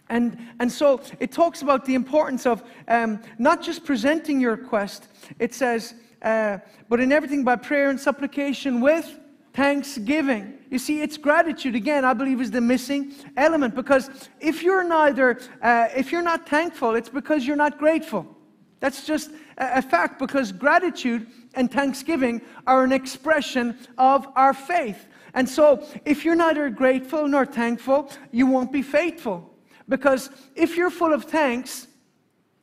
A: And, and so it talks about the importance of um, not just presenting your request, it says, uh, but in everything by prayer and supplication with thanksgiving. You see, it's gratitude again. I believe is the missing element because if you're neither, uh, if you're not thankful, it's because you're not grateful. That's just a, a fact because gratitude and thanksgiving are an expression of our faith. And so, if you're neither grateful nor thankful, you won't be faithful. Because if you're full of thanks,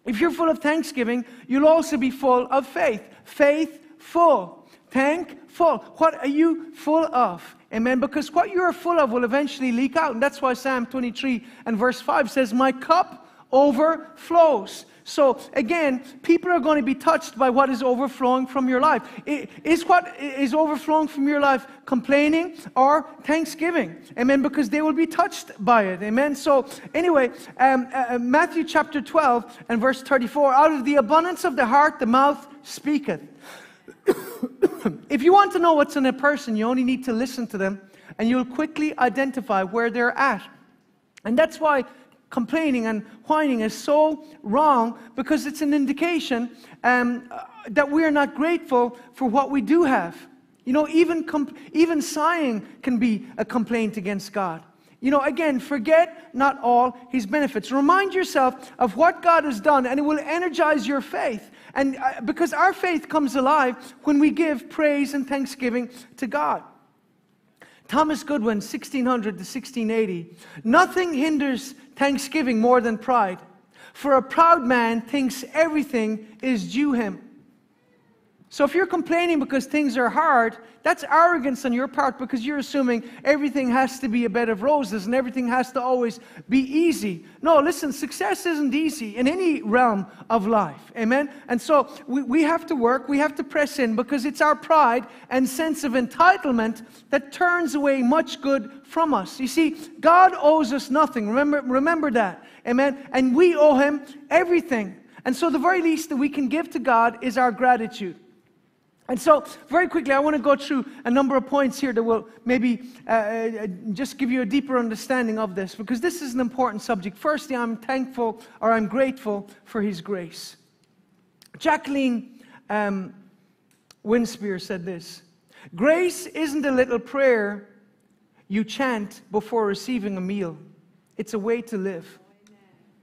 A: if you're full of thanksgiving, you'll also be full of faith. Faithful. Thankful. What are you full of? Amen. Because what you're full of will eventually leak out. And that's why Psalm 23 and verse 5 says, My cup overflows. So again, people are going to be touched by what is overflowing from your life. Is what is overflowing from your life complaining or thanksgiving? Amen. Because they will be touched by it. Amen. So anyway, um, uh, uh Matthew chapter 12 and verse 34 out of the abundance of the heart, the mouth speaketh. <coughs> if you want to know what's in a person, you only need to listen to them and you'll quickly identify where they're at. And that's why complaining and whining is so wrong because it's an indication um, that we're not grateful for what we do have. You know, even, comp- even sighing can be a complaint against God. You know, again, forget not all his benefits. Remind yourself of what God has done, and it will energize your faith. And uh, because our faith comes alive when we give praise and thanksgiving to God. Thomas Goodwin, 1600 to 1680. Nothing hinders thanksgiving more than pride, for a proud man thinks everything is due him. So if you're complaining because things are hard, that's arrogance on your part because you're assuming everything has to be a bed of roses and everything has to always be easy. No, listen, success isn't easy in any realm of life. Amen? And so we, we have to work, we have to press in because it's our pride and sense of entitlement that turns away much good from us. You see, God owes us nothing. Remember, remember that. Amen? And we owe Him everything. And so the very least that we can give to God is our gratitude. And so, very quickly, I want to go through a number of points here that will maybe uh, uh, just give you a deeper understanding of this, because this is an important subject. Firstly, I'm thankful or I'm grateful for His grace. Jacqueline um, Winspear said this Grace isn't a little prayer you chant before receiving a meal, it's a way to live.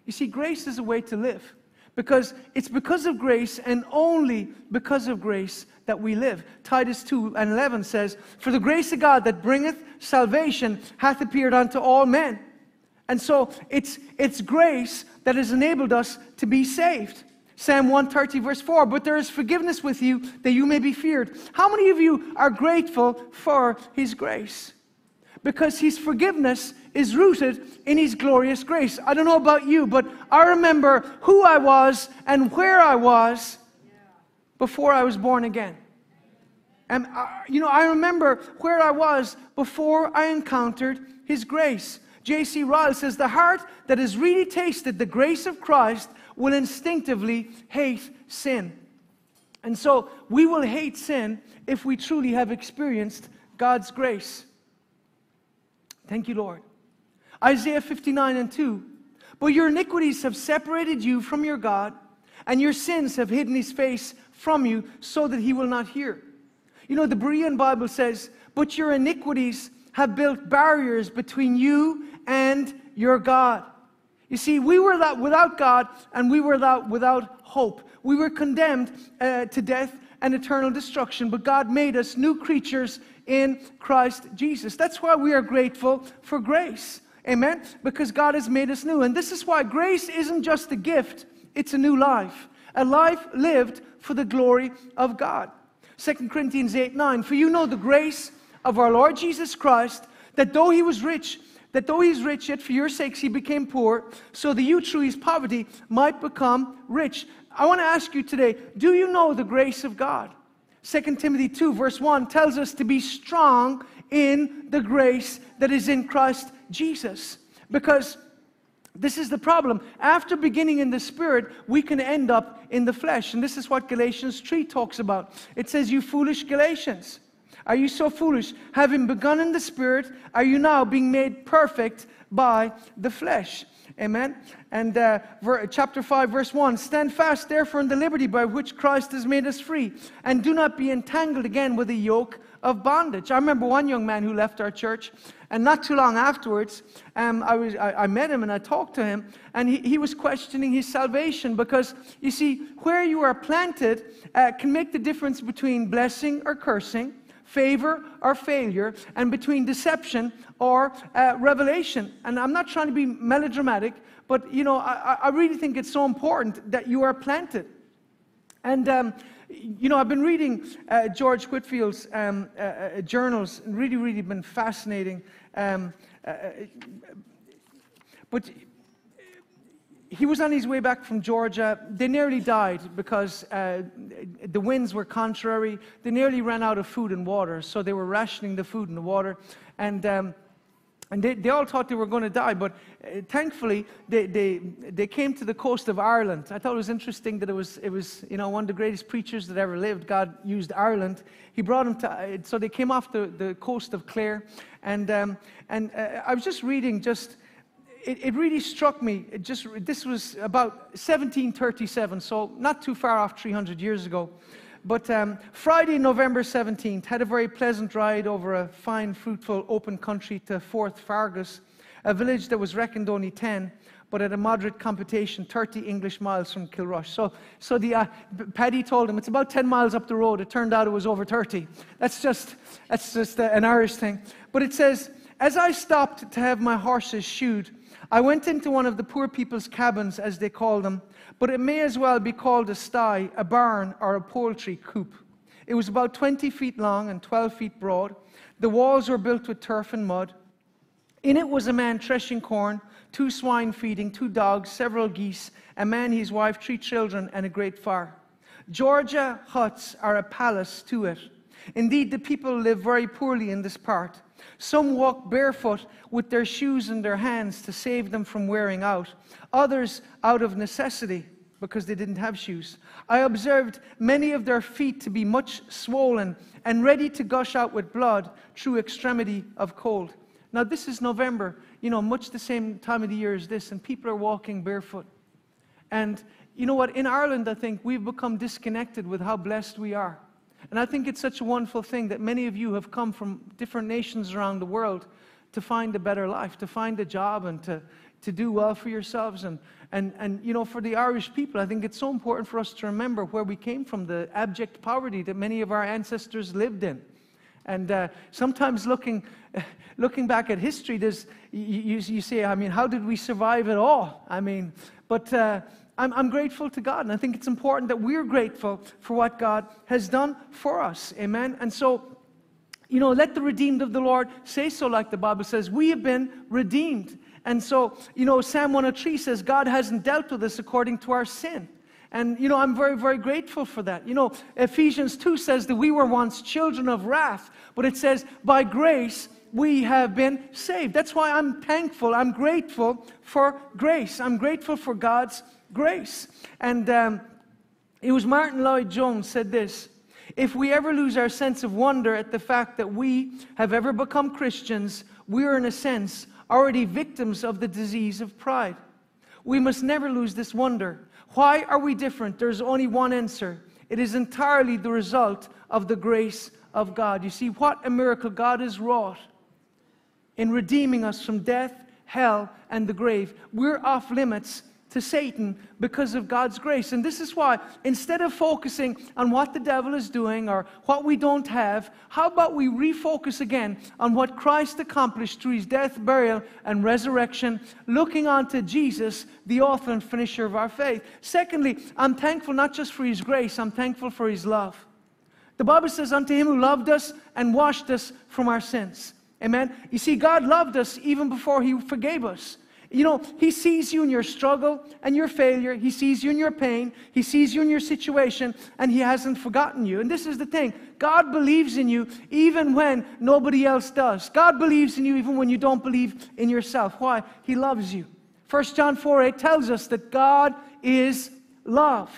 A: You see, grace is a way to live because it's because of grace and only because of grace that we live. Titus 2 and 11 says, For the grace of God that bringeth salvation hath appeared unto all men. And so it's, it's grace that has enabled us to be saved. Psalm 130, verse 4, but there is forgiveness with you that you may be feared. How many of you are grateful for his grace? Because his forgiveness is rooted in his glorious grace. I don't know about you, but I remember who I was and where I was before I was born again. And, uh, you know, I remember where I was before I encountered His grace. J.C. Ryle says, The heart that has really tasted the grace of Christ will instinctively hate sin. And so we will hate sin if we truly have experienced God's grace. Thank you, Lord. Isaiah 59 and 2. But your iniquities have separated you from your God, and your sins have hidden his face from you so that he will not hear. You know, the Berean Bible says, But your iniquities have built barriers between you and your God. You see, we were that without God and we were that without hope. We were condemned uh, to death and eternal destruction, but God made us new creatures in Christ Jesus. That's why we are grateful for grace. Amen? Because God has made us new. And this is why grace isn't just a gift, it's a new life. A life lived for the glory of God. 2 Corinthians 8 9. For you know the grace of our Lord Jesus Christ, that though he was rich, that though he's rich, yet for your sakes he became poor, so that you through his poverty might become rich. I want to ask you today do you know the grace of God? 2 Timothy 2, verse 1 tells us to be strong in the grace that is in Christ Jesus. Because this is the problem. After beginning in the spirit, we can end up in the flesh. And this is what Galatians 3 talks about. It says, You foolish Galatians, are you so foolish? Having begun in the spirit, are you now being made perfect by the flesh? Amen. And uh, chapter 5, verse 1 Stand fast, therefore, in the liberty by which Christ has made us free, and do not be entangled again with the yoke of bondage. I remember one young man who left our church, and not too long afterwards, um, I, was, I, I, met him and I talked to him, and he, he, was questioning his salvation because, you see, where you are planted uh, can make the difference between blessing or cursing, favor or failure, and between deception or uh, revelation. And I'm not trying to be melodramatic, but, you know, I, I really think it's so important that you are planted. And um, you know, I've been reading uh, George Whitefield's um, uh, uh, journals, and really, really been fascinating. Um, uh, uh, but he was on his way back from Georgia. They nearly died because uh, the winds were contrary. They nearly ran out of food and water, so they were rationing the food and the water. And um, and they, they all thought they were going to die, but uh, thankfully they, they, they came to the coast of Ireland. I thought it was interesting that it was, it was you know, one of the greatest preachers that ever lived. God used Ireland. He brought them to, uh, so they came off the, the coast of Clare. And, um, and uh, I was just reading, just, it, it really struck me. It just, this was about 1737, so not too far off 300 years ago. But um, Friday, November 17th, had a very pleasant ride over a fine, fruitful, open country to Fort Fergus, a village that was reckoned only 10 but at a moderate computation, 30 English miles from Kilrush. So, so the, uh, Paddy told him it's about 10 miles up the road. It turned out it was over 30. That's just, that's just uh, an Irish thing. But it says, as I stopped to have my horses shoed, I went into one of the poor people's cabins, as they call them, but it may as well be called a sty, a barn, or a poultry coop. It was about 20 feet long and 12 feet broad. The walls were built with turf and mud. In it was a man threshing corn two swine feeding, two dogs, several geese, a man, his wife, three children, and a great fire. Georgia huts are a palace to it. Indeed, the people live very poorly in this part. Some walk barefoot with their shoes in their hands to save them from wearing out, others out of necessity because they didn't have shoes. I observed many of their feet to be much swollen and ready to gush out with blood through extremity of cold. Now, this is November you know, much the same time of the year as this, and people are walking barefoot. And you know what? In Ireland, I think we've become disconnected with how blessed we are. And I think it's such a wonderful thing that many of you have come from different nations around the world to find a better life, to find a job, and to, to do well for yourselves. And, and, and, you know, for the Irish people, I think it's so important for us to remember where we came from, the abject poverty that many of our ancestors lived in. And uh, sometimes looking, <laughs> looking back at history, there's, you, you, say, I mean, how did we survive at all? I mean, but uh, I'm, I'm grateful to God. And I think it's important that we're grateful for what God has done for us. Amen. And so, you know, let the redeemed of the Lord say so, like the Bible says. We have been redeemed. And so, you know, Psalm 103 says, God hasn't dealt with us according to our sin. And, you know, I'm very, very grateful for that. You know, Ephesians 2 says that we were once children of wrath, but it says, by grace we have been saved. That's why I'm thankful. I'm grateful for grace. I'm grateful for God's grace. And um, it was Martyn Lloyd-Jones said this If we ever lose our sense of wonder at the fact that we have ever become Christians, we are, in a sense, already victims of the disease of pride. We must never lose this wonder. Why are we different? There's only one answer. It is entirely the result of the grace of God. You see, what a miracle God has wrought in redeeming us from death, hell, and the grave. We're off limits to Satan because of God's grace. And this is why, instead of focusing on what the devil is doing or what we don't have, how about we refocus again on what Christ accomplished through his death, burial, and resurrection, looking unto Jesus, the author and finisher of our faith. Secondly, I'm thankful not just for his grace, I'm thankful for his love. The Bible says, Unto him who loved us and washed us from our sins. Amen. You see, God loved us even before he forgave us. You know, He sees you in your struggle and your failure. He sees you in your pain. He sees you in your situation, and He hasn't forgotten you. And this is the thing God believes in you even when nobody else does. God believes in you even when you don't believe in yourself. Why? He loves you. 1 John 4 8 tells us that God is love.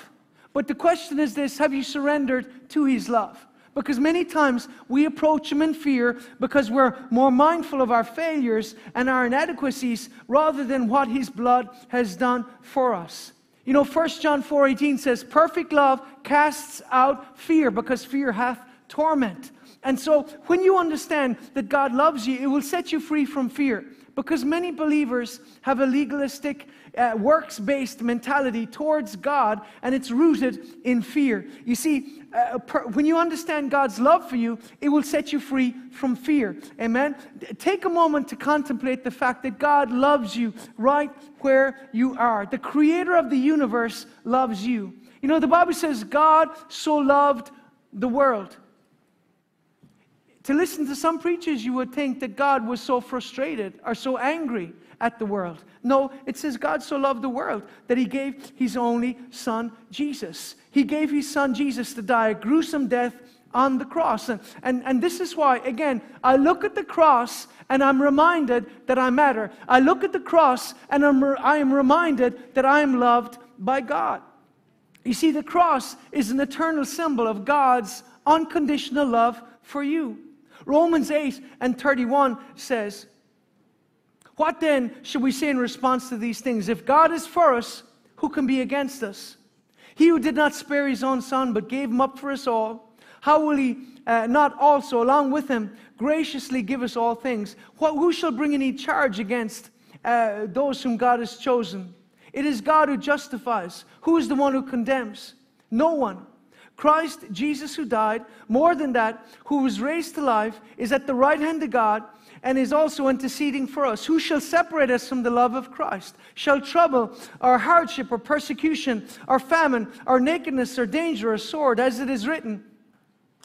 A: But the question is this have you surrendered to His love? Because many times we approach Him in fear because we're more mindful of our failures and our inadequacies rather than what His blood has done for us. You know, 1 John 4:18 says, "Perfect love casts out fear, because fear hath torment." And so, when you understand that God loves you, it will set you free from fear. Because many believers have a legalistic, uh, works based mentality towards God, and it's rooted in fear. You see, uh, per, when you understand God's love for you, it will set you free from fear. Amen? Take a moment to contemplate the fact that God loves you right where you are. The creator of the universe loves you. You know, the Bible says God so loved the world. To listen to some preachers, you would think that God was so frustrated or so angry at the world. No, it says God so loved the world that he gave his only son, Jesus. He gave his son, Jesus, to die a gruesome death on the cross. And, and, and this is why, again, I look at the cross and I'm reminded that I matter. I look at the cross and I'm, I am reminded that I am loved by God. You see, the cross is an eternal symbol of God's unconditional love for you. Romans 8 and 31 says, what then should we say in response to these things? If God is for us, who can be against us? He who did not spare his own son, but gave him up for us all, how will he uh, not also, along with him, graciously give us all things? What, who shall bring any charge against uh, those whom God has chosen? It is God who justifies. Who is the one who condemns? No one. Christ Jesus, who died, more than that, who was raised to life, is at the right hand of God and is also interceding for us. Who shall separate us from the love of Christ? Shall trouble, or hardship, or persecution, or famine, or nakedness, or danger, or sword, as it is written?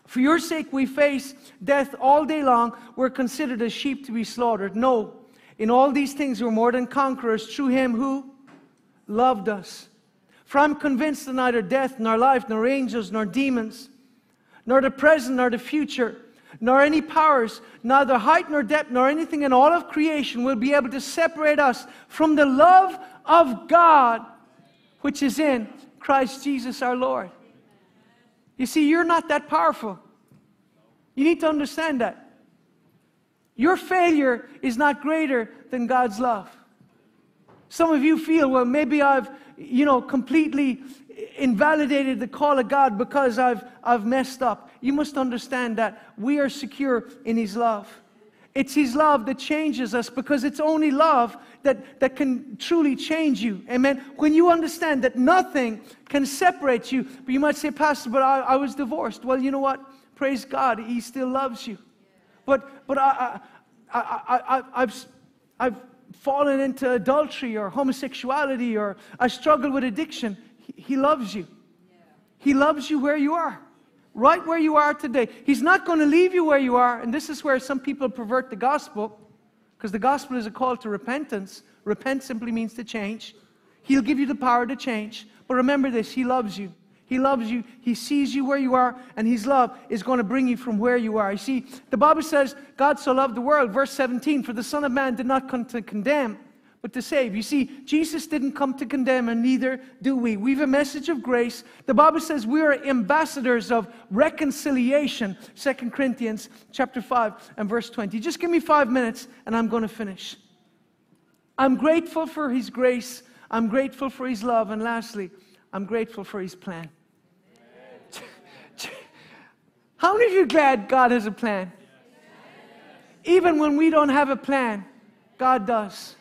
A: For your sake we face death all day long. We're considered as sheep to be slaughtered. No, in all these things we're more than conquerors through him who loved us. For I'm convinced that neither death, nor life, nor angels, nor demons, nor the present, nor the future, nor any powers, neither height nor depth, nor anything in all of creation will be able to separate us from the love of God which is in Christ Jesus our Lord. You see, you're not that powerful. You need to understand that. Your failure is not greater than God's love. Some of you feel, well, maybe I've, you know, completely invalidated the call of God because I've, I've messed up. You must understand that we are secure in His love. It's His love that changes us because it's only love that, that can truly change you. Amen. When you understand that nothing can separate you, but you might say, Pastor, but I, I was divorced. Well, you know what? Praise God, He still loves you. But, but I, I, I, I, I've, I've fallen into adultery or homosexuality or I struggle with addiction. He loves you. He loves you where you are, right where you are today. He's not going to leave you where you are. And this is where some people pervert the gospel because the gospel is a call to repentance. Repent simply means to change. He'll give you the power to change. But remember this He loves you. He loves you. He sees you where you are, and His love is going to bring you from where you are. You see, the Bible says, God so loved the world, verse 17, for the Son of Man did not come to condemn, but to save. You see, Jesus didn't come to condemn, and neither do we. We have a message of grace. The Bible says we are ambassadors of reconciliation. 2 Corinthians chapter 5 and verse 20. Just give me five minutes, and I'm going to finish. I'm grateful for His grace. I'm grateful for His love. And lastly, I'm grateful for His plan. <laughs> How many of you glad God has a plan? Even when we don't have a plan, God does.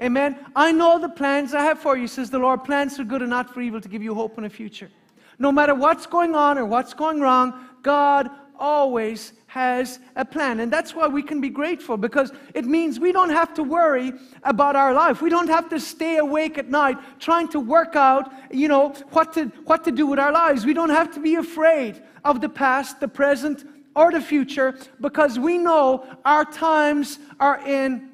A: Amen. I know the plans I have for you, says the Lord. Plans for good and not for evil to give you hope and a future. No matter what's going on or what's going wrong, God always has a plan. And that's why we can be grateful because it means we don't have to worry about our life. We don't have to stay awake at night trying to work out, you know, what to, what to do with our lives. We don't have to be afraid of the past, the present, or the future because we know our times are in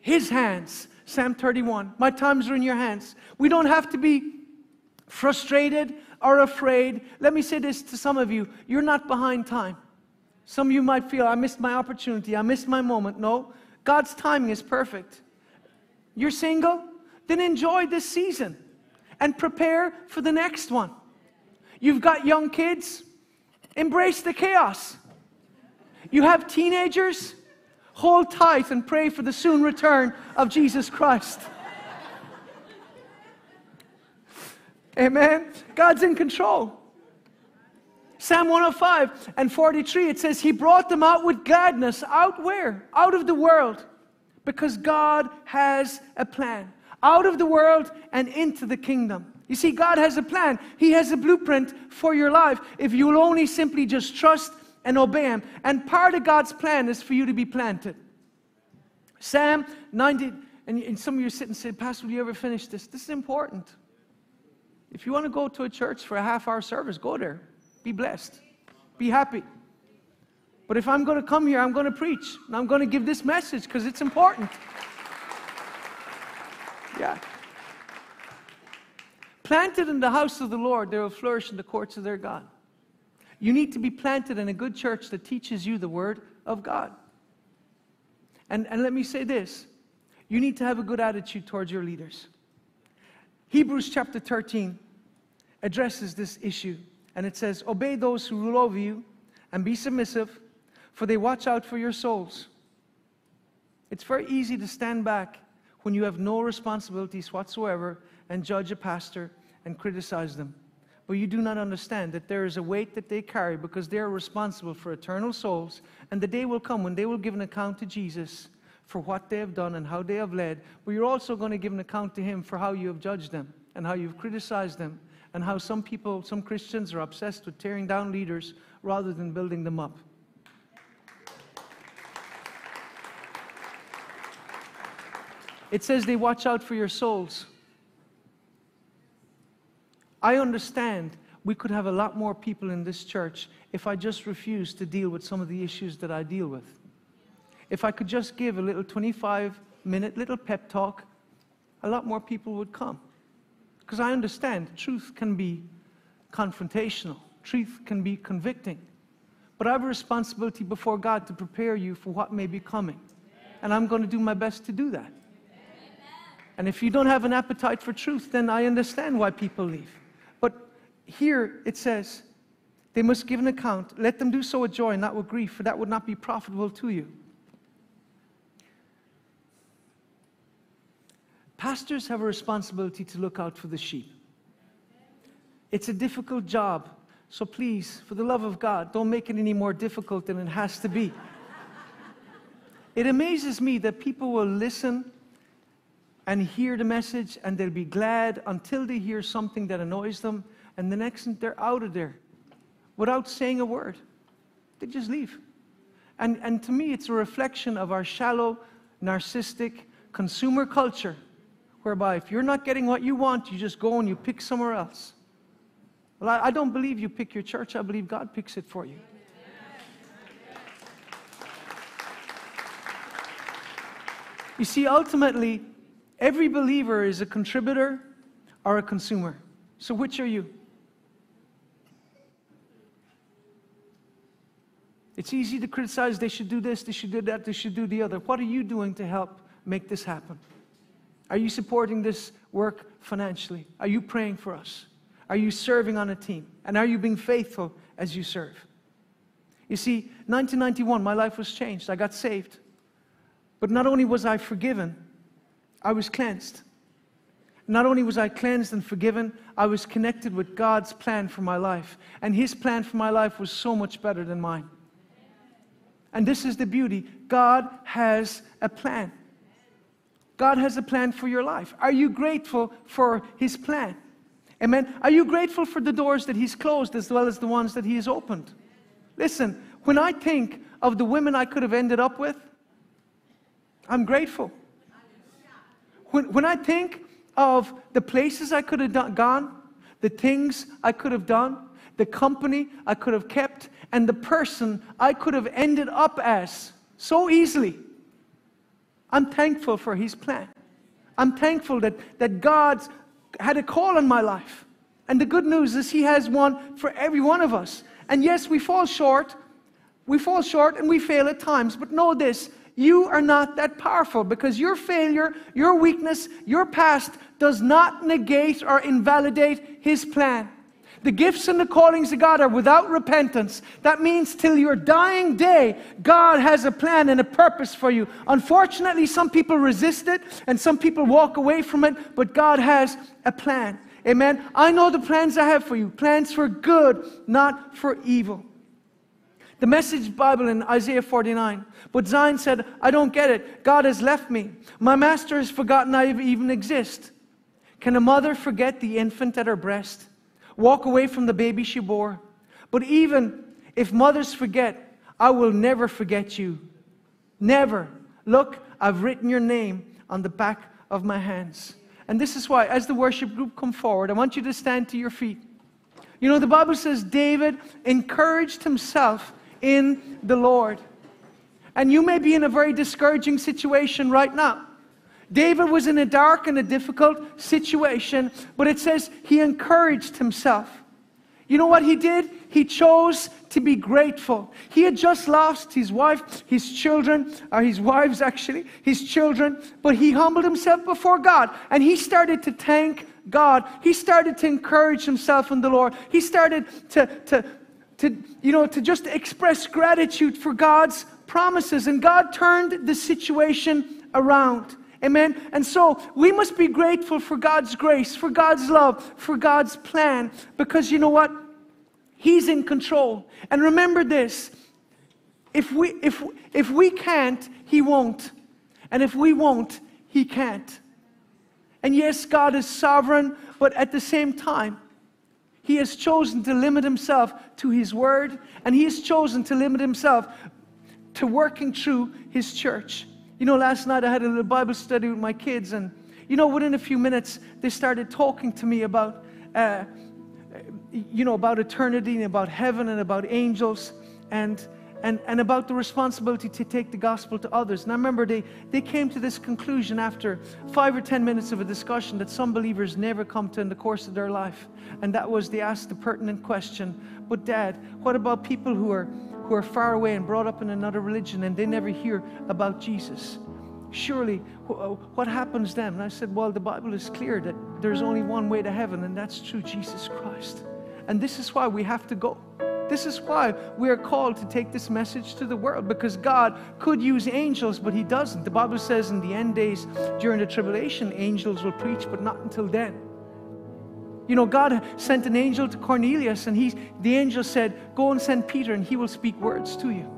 A: His hands. Psalm 31. My times are in your hands. We don't have to be frustrated or afraid. Let me say this to some of you you're not behind time. Some of you might feel, I missed my opportunity, I missed my moment. No, God's timing is perfect. You're single? Then enjoy this season and prepare for the next one. You've got young kids? Embrace the chaos. You have teenagers? Hold tight and pray for the soon return of Jesus Christ. Amen. God's in control. Psalm 105 and 43, it says, He brought them out with gladness. Out where? Out of the world. Because God has a plan. Out of the world and into the kingdom. You see, God has a plan. He has a blueprint for your life if you will only simply just trust and obey Him. And part of God's plan is for you to be planted. Psalm 90, and, and some of you sit and say, Pastor, will you ever finish this? This is important. If you want to go to a church for a half hour service, go there. Be blessed. Be happy. But if I'm going to come here, I'm going to preach. And I'm going to give this message because it's important. Yeah. Planted in the house of the Lord, they will flourish in the courts of their God. You need to be planted in a good church that teaches you the word of God. And, and let me say this you need to have a good attitude towards your leaders. Hebrews chapter 13 addresses this issue, and it says, Obey those who rule over you and be submissive, for they watch out for your souls. It's very easy to stand back when you have no responsibilities whatsoever and judge a pastor and criticize them. But you do not understand that there is a weight that they carry because they are responsible for eternal souls. And the day will come when they will give an account to Jesus for what they have done and how they have led. But you're also going to give an account to Him for how you have judged them and how you've criticized them and how some people, some Christians, are obsessed with tearing down leaders rather than building them up. It says they watch out for your souls. I understand we could have a lot more people in this church if I just refused to deal with some of the issues that I deal with. If I could just give a little 25 minute little pep talk, a lot more people would come. Because I understand truth can be confrontational, truth can be convicting. But I have a responsibility before God to prepare you for what may be coming. And I'm going to do my best to do that. And if you don't have an appetite for truth, then I understand why people leave. Here it says, they must give an account. Let them do so with joy, not with grief, for that would not be profitable to you. Pastors have a responsibility to look out for the sheep. It's a difficult job, so please, for the love of God, don't make it any more difficult than it has to be. it amazes me that people will listen and hear the message and they'll be glad until they hear something that annoys them, and the next they're out of there without saying a word. They just leave. And, and to me, it's a reflection of our shallow, narcissistic consumer culture, whereby if you're not getting what you want, you just go and you pick somewhere else. Well, I, I don't believe you pick your church, I believe God picks it for you. You see, ultimately, Every believer is a contributor or a consumer. So, which are you? It's easy to criticize they should do this, they should do that, they should do the other. What are you doing to help make this happen? Are you supporting this work financially? Are you praying for us? Are you serving on a team? And are you being faithful as you serve? You see, 1991, my life was changed. I got saved. But not only was I forgiven, I was cleansed. Not only was I cleansed and forgiven, I was connected with God's plan for my life. And His plan for my life was so much better than mine. And this is the beauty God has a plan. God has a plan for your life. Are you grateful for His plan? Amen. Are you grateful for the doors that He's closed as well as the ones that He has opened? Listen, when I think of the women I could have ended up with, I'm grateful. When, when I think of the places I could have done, gone, the things I could have done, the company I could have kept, and the person I could have ended up as so easily, I'm thankful for His plan. I'm thankful that, that God's had a call on my life. And the good news is He has one for every one of us. And yes, we fall short. We fall short and we fail at times. But know this you are not that powerful because your failure, your weakness, your past does not negate or invalidate His plan. The gifts and the callings of God are without repentance. That means till your dying day, God has a plan and a purpose for you. Unfortunately, some people resist it and some people walk away from it, but God has a plan. Amen. I know the plans I have for you plans for good, not for evil. The message Bible in Isaiah 49. But Zion said, I don't get it. God has left me. My master has forgotten I even exist. Can a mother forget the infant at her breast? Walk away from the baby she bore? But even if mothers forget, I will never forget you. Never. Look, I've written your name on the back of my hands. And this is why, as the worship group come forward, I want you to stand to your feet. You know, the Bible says David encouraged himself in the Lord. And you may be in a very discouraging situation right now. David was in a dark and a difficult situation, but it says he encouraged himself. You know what he did? He chose to be grateful. He had just lost his wife, his children, or his wives actually, his children, but he humbled himself before God and he started to thank God. He started to encourage himself in the Lord. He started to, to, to, you know, to just express gratitude for God's promises. And God turned the situation around. Amen. And so we must be grateful for God's grace, for God's love, for God's plan, because you know what? He's in control. And remember this if we, if, if we can't, He won't. And if we won't, He can't. And yes, God is sovereign, but at the same time, He has chosen to limit Himself to His Word, and He has chosen to limit Himself to working through His church. You know, last night I had a little Bible study with my kids, and you know, within a few minutes, they started talking to me about. Uh, you know, about eternity and about heaven and about angels and, and, and about the responsibility to take the gospel to others. And I remember they, they came to this conclusion after five or 10 minutes of a discussion that some believers never come to in the course of their life. And that was they asked the pertinent question, but dad, what about people who are, who are far away and brought up in another religion and they never hear about Jesus? surely uh, what happens then? And I said, well, the Bible is clear that there's only one way to heaven, and that's through Jesus Christ. And this is why we have to go. This is why we are called to take this message to the world because God could use angels, but He doesn't. The Bible says in the end days, during the tribulation, angels will preach, but not until then. You know, God sent an angel to Cornelius, and he, the angel said, Go and send Peter, and he will speak words to you.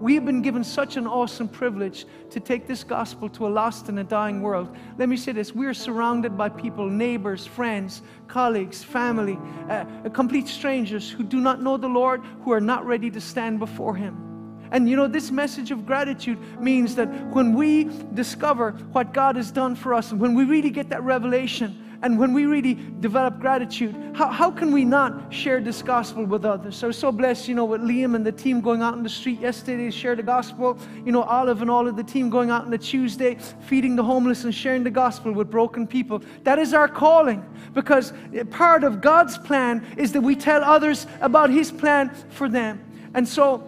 A: We've been given such an awesome privilege to take this gospel to a lost and a dying world. Let me say this we're surrounded by people, neighbors, friends, colleagues, family, uh, complete strangers who do not know the Lord, who are not ready to stand before Him. And you know, this message of gratitude means that when we discover what God has done for us, and when we really get that revelation, and when we really develop gratitude, how, how can we not share this gospel with others? So, so blessed, you know, with Liam and the team going out in the street yesterday to share the gospel. You know, Olive and all of the team going out on the Tuesday, feeding the homeless and sharing the gospel with broken people. That is our calling because part of God's plan is that we tell others about His plan for them. And so,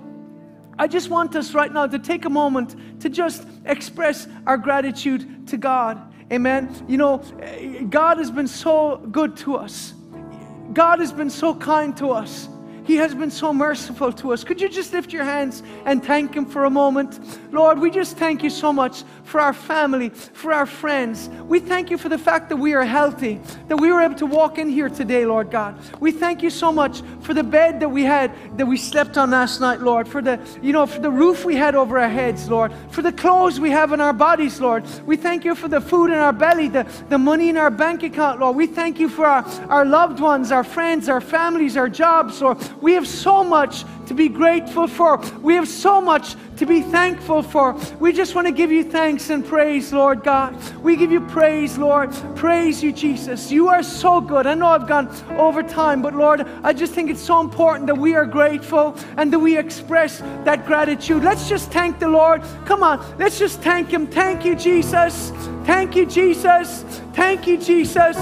A: I just want us right now to take a moment to just express our gratitude to God. Amen. You know, eh, God has been so good to us. God has been so kind to us. He has been so merciful to us. Could you just lift your hands and thank Him for a moment? Lord, we just thank you so much for our family, for our friends. We thank you for the fact that we are healthy, that we were able to walk in here today, Lord God. We thank you so much for the bed that we had, that we slept on last night, Lord, for the, you know, for the roof we had over our heads, Lord, for the clothes we have in our bodies, Lord. We thank you for the food in our belly, the, the money in our bank account, Lord. We thank you for our, our loved ones, our friends, our families, our jobs, Lord. We have so much to be grateful for. We have so much to be thankful for. We just want to give you thanks and praise, Lord God. We give you praise, Lord. Praise you, Jesus. You are so good. I know I've gone over time, but Lord, I just think it's so important that we are grateful and that we express that gratitude. Let's just thank the Lord. Come on, let's just thank Him. Thank you, Jesus. Thank you, Jesus. Thank you, Jesus.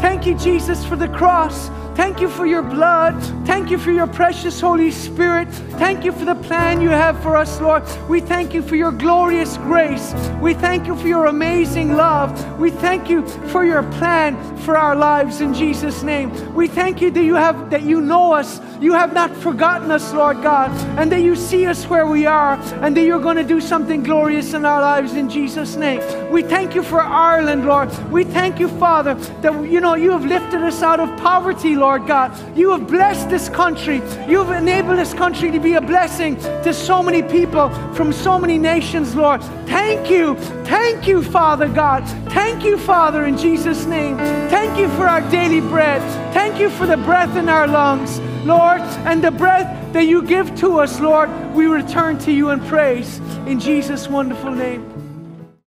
A: Thank you, Jesus, for the cross. Thank you for your blood. Thank you for your precious Holy Spirit. Thank you for the plan you have for us, Lord. We thank you for your glorious grace. We thank you for your amazing love. We thank you for your plan for our lives in Jesus' name. We thank you that you have that you know us. You have not forgotten us, Lord God, and that you see us where we are, and that you're going to do something glorious in our lives in Jesus' name. We thank you for Ireland, Lord. We thank you, Father, that you know you have lifted us out of poverty, Lord. Lord God. You have blessed this country. You have enabled this country to be a blessing to so many people from so many nations, Lord. Thank you. Thank you, Father God. Thank you, Father, in Jesus' name. Thank you for our daily bread. Thank you for the breath in our lungs, Lord, and the breath that you give to us, Lord. We return to you in praise. In Jesus' wonderful name.